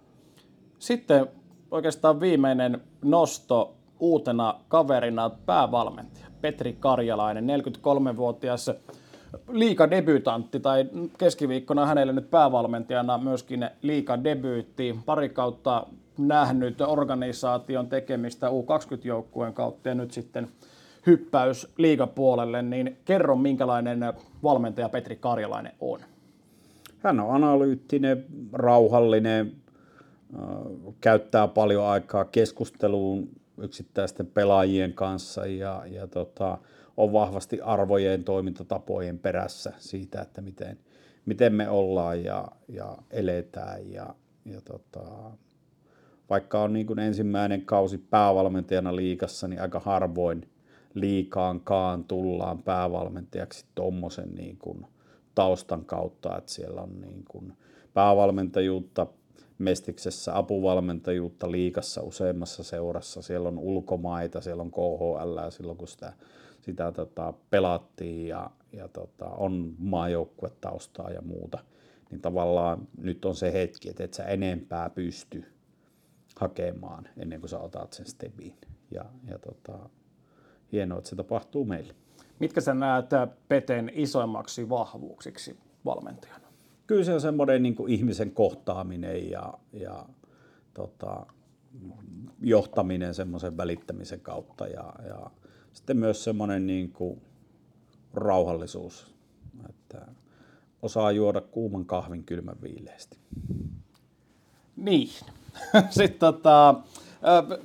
Sitten oikeastaan viimeinen nosto uutena kaverina päävalmentaja Petri Karjalainen, 43-vuotias liikadebyytantti tai keskiviikkona hänelle nyt päävalmentajana myöskin liikadebyytti. Pari kautta nähnyt organisaation tekemistä U20-joukkueen kautta ja nyt sitten hyppäys liigapuolelle, niin kerro minkälainen valmentaja Petri Karjalainen on. Hän on analyyttinen, rauhallinen, käyttää paljon aikaa keskusteluun yksittäisten pelaajien kanssa ja, ja tota, on vahvasti arvojen toimintatapojen perässä siitä, että miten, miten me ollaan ja, ja eletään. Ja, ja tota, vaikka on niin kuin ensimmäinen kausi päävalmentajana liikassa, niin aika harvoin liikaankaan tullaan päävalmentajaksi tuommoisen niin kuin taustan kautta, että siellä on niin kuin päävalmentajuutta Mestiksessä, apuvalmentajuutta liikassa useammassa seurassa. Siellä on ulkomaita, siellä on KHL silloin, kun sitä, sitä tota, pelattiin ja, ja tota, on maajoukkuetaustaa ja muuta. Niin tavallaan nyt on se hetki, että et sä enempää pysty hakemaan ennen kuin sä otat sen stepin. Ja, ja tota, hienoa, että se tapahtuu meille. Mitkä sä näet Peten isoimmaksi vahvuuksiksi valmentajana? Kyllä se on semmoinen niin ihmisen kohtaaminen ja, ja tota, johtaminen semmoisen välittämisen kautta ja, ja sitten myös semmoinen niin kuin rauhallisuus, että osaa juoda kuuman kahvin kylmän viileästi. Niin. Sitten tota,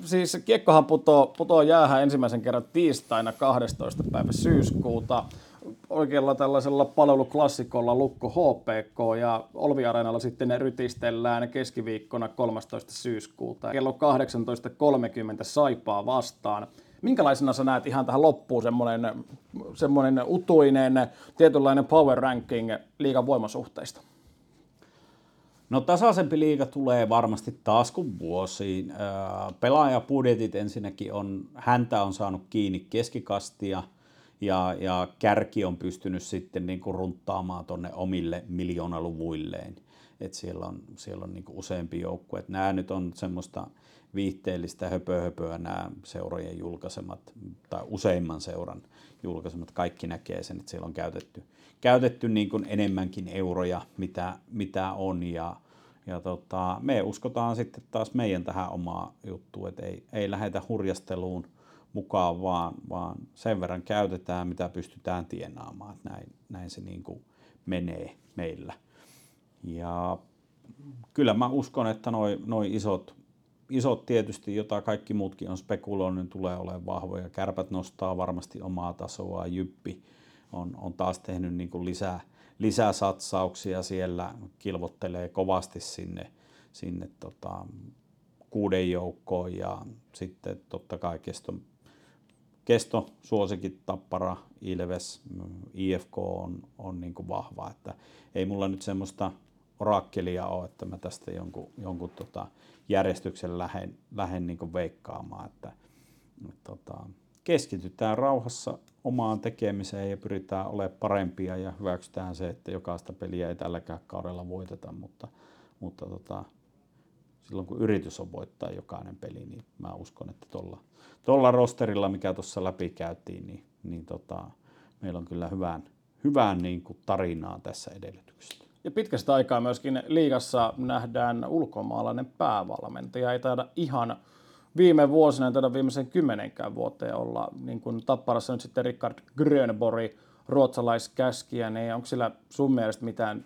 siis kiekkohan putoo, putoo jäähän ensimmäisen kerran tiistaina 12. päivä syyskuuta oikealla tällaisella palveluklassikolla Lukko HPK ja Olvi Areenalla sitten ne rytistellään keskiviikkona 13. syyskuuta kello 18.30 Saipaa vastaan. Minkälaisena sä näet ihan tähän loppuun semmoinen, semmoinen utuinen tietynlainen power ranking liigan voimasuhteista? No tasaisempi liiga tulee varmasti taas kuin vuosiin. Pelaajapudjetit ensinnäkin on, häntä on saanut kiinni keskikastia ja, ja kärki on pystynyt sitten niin kuin runttaamaan tuonne omille miljoonaluvuilleen. Et siellä on, siellä on niin kuin useampi joukkue. Et nämä nyt on semmoista viihteellistä höpöhöpöä nämä seurojen julkaisemat, tai useimman seuran julkaisemat, kaikki näkee sen, että siellä on käytetty, käytetty niin kuin enemmänkin euroja, mitä, mitä on, ja, ja tota, me uskotaan sitten taas meidän tähän omaa juttuun, että ei, ei lähdetä hurjasteluun mukaan, vaan, vaan sen verran käytetään, mitä pystytään tienaamaan, että näin, näin se niin kuin menee meillä. Ja kyllä mä uskon, että noin noi isot isot tietysti, jota kaikki muutkin on spekuloinut, niin tulee olemaan vahvoja. Kärpät nostaa varmasti omaa tasoa. Jyppi on, on taas tehnyt niin kuin lisää, lisää satsauksia siellä, kilvottelee kovasti sinne, sinne tota, kuuden joukkoon ja sitten totta kai kesto, kesto suosikin Tappara, Ilves, IFK on, on niin kuin vahva, että ei mulla nyt semmoista orakkelia ole, että mä tästä jonkun, jonkun tota järjestyksen lähden, lähden niin veikkaamaan, että, että tota, keskitytään rauhassa omaan tekemiseen ja pyritään olemaan parempia ja hyväksytään se, että jokaista peliä ei tälläkään kaudella voiteta, mutta, mutta tota, silloin kun yritys on voittaa jokainen peli, niin mä uskon, että tuolla, tuolla rosterilla, mikä tuossa läpi käytiin, niin, niin tota, meillä on kyllä hyvän, hyvän niin kuin tarinaa tässä edellytyksessä. Ja pitkästä aikaa myöskin liigassa nähdään ulkomaalainen päävalmentaja. Ei taida ihan viime vuosina, taida viimeisen kymmenenkään vuoteen olla, niin kuin Tapparassa nyt sitten Richard Grönborg, ruotsalaiskäskiä, niin onko sillä sun mielestä mitään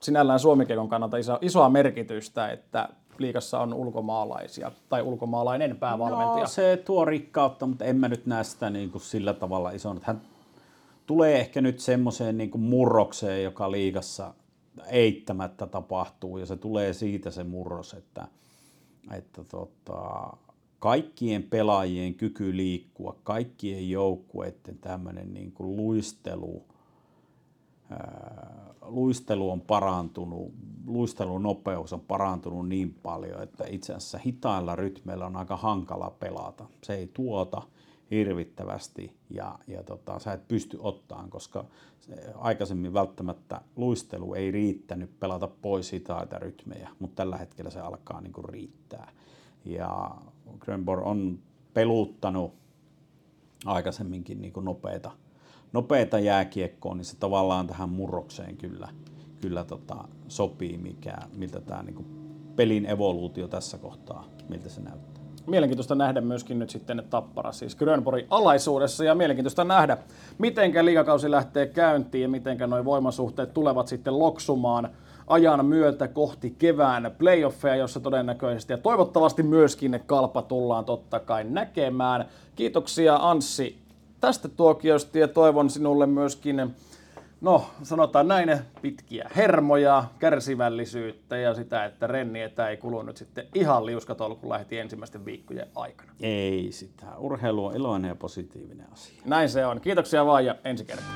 sinällään Suomikekon kannalta iso, isoa merkitystä, että liikassa on ulkomaalaisia tai ulkomaalainen päävalmentaja? No, se tuo rikkautta, mutta en mä nyt näe sitä niin kuin sillä tavalla ison. Hän tulee ehkä nyt semmoiseen niin murrokseen, joka liigassa eittämättä tapahtuu ja se tulee siitä se murros, että, että tota, kaikkien pelaajien kyky liikkua, kaikkien joukkueiden tämmöinen niin kuin luistelu, ää, luistelu on parantunut, luistelunopeus on parantunut niin paljon, että itse asiassa hitailla rytmeillä on aika hankala pelata. Se ei tuota hirvittävästi ja, ja tota, sä et pysty ottaan, koska aikaisemmin välttämättä luistelu ei riittänyt pelata pois hitaita rytmejä, mutta tällä hetkellä se alkaa niin kuin riittää. Ja Grönborg on peluttanut aikaisemminkin niin kuin nopeita, nopeita jääkiekkoa, niin se tavallaan tähän murrokseen kyllä, kyllä tota, sopii, mikä, miltä tämä niin pelin evoluutio tässä kohtaa, miltä se näyttää mielenkiintoista nähdä myöskin nyt sitten Tappara, siis Grönborgin alaisuudessa ja mielenkiintoista nähdä, mitenkä liikakausi lähtee käyntiin ja mitenkä nuo voimasuhteet tulevat sitten loksumaan ajan myötä kohti kevään playoffeja, jossa todennäköisesti ja toivottavasti myöskin kalpa tullaan totta kai näkemään. Kiitoksia Anssi tästä tuokiosta ja toivon sinulle myöskin no sanotaan näin, pitkiä hermoja, kärsivällisyyttä ja sitä, että renni että ei kulu nyt sitten ihan liuskatolkulla heti ensimmäisten viikkojen aikana. Ei sitä. Urheilu on iloinen ja positiivinen asia. Näin se on. Kiitoksia vaan ja ensi kertaa.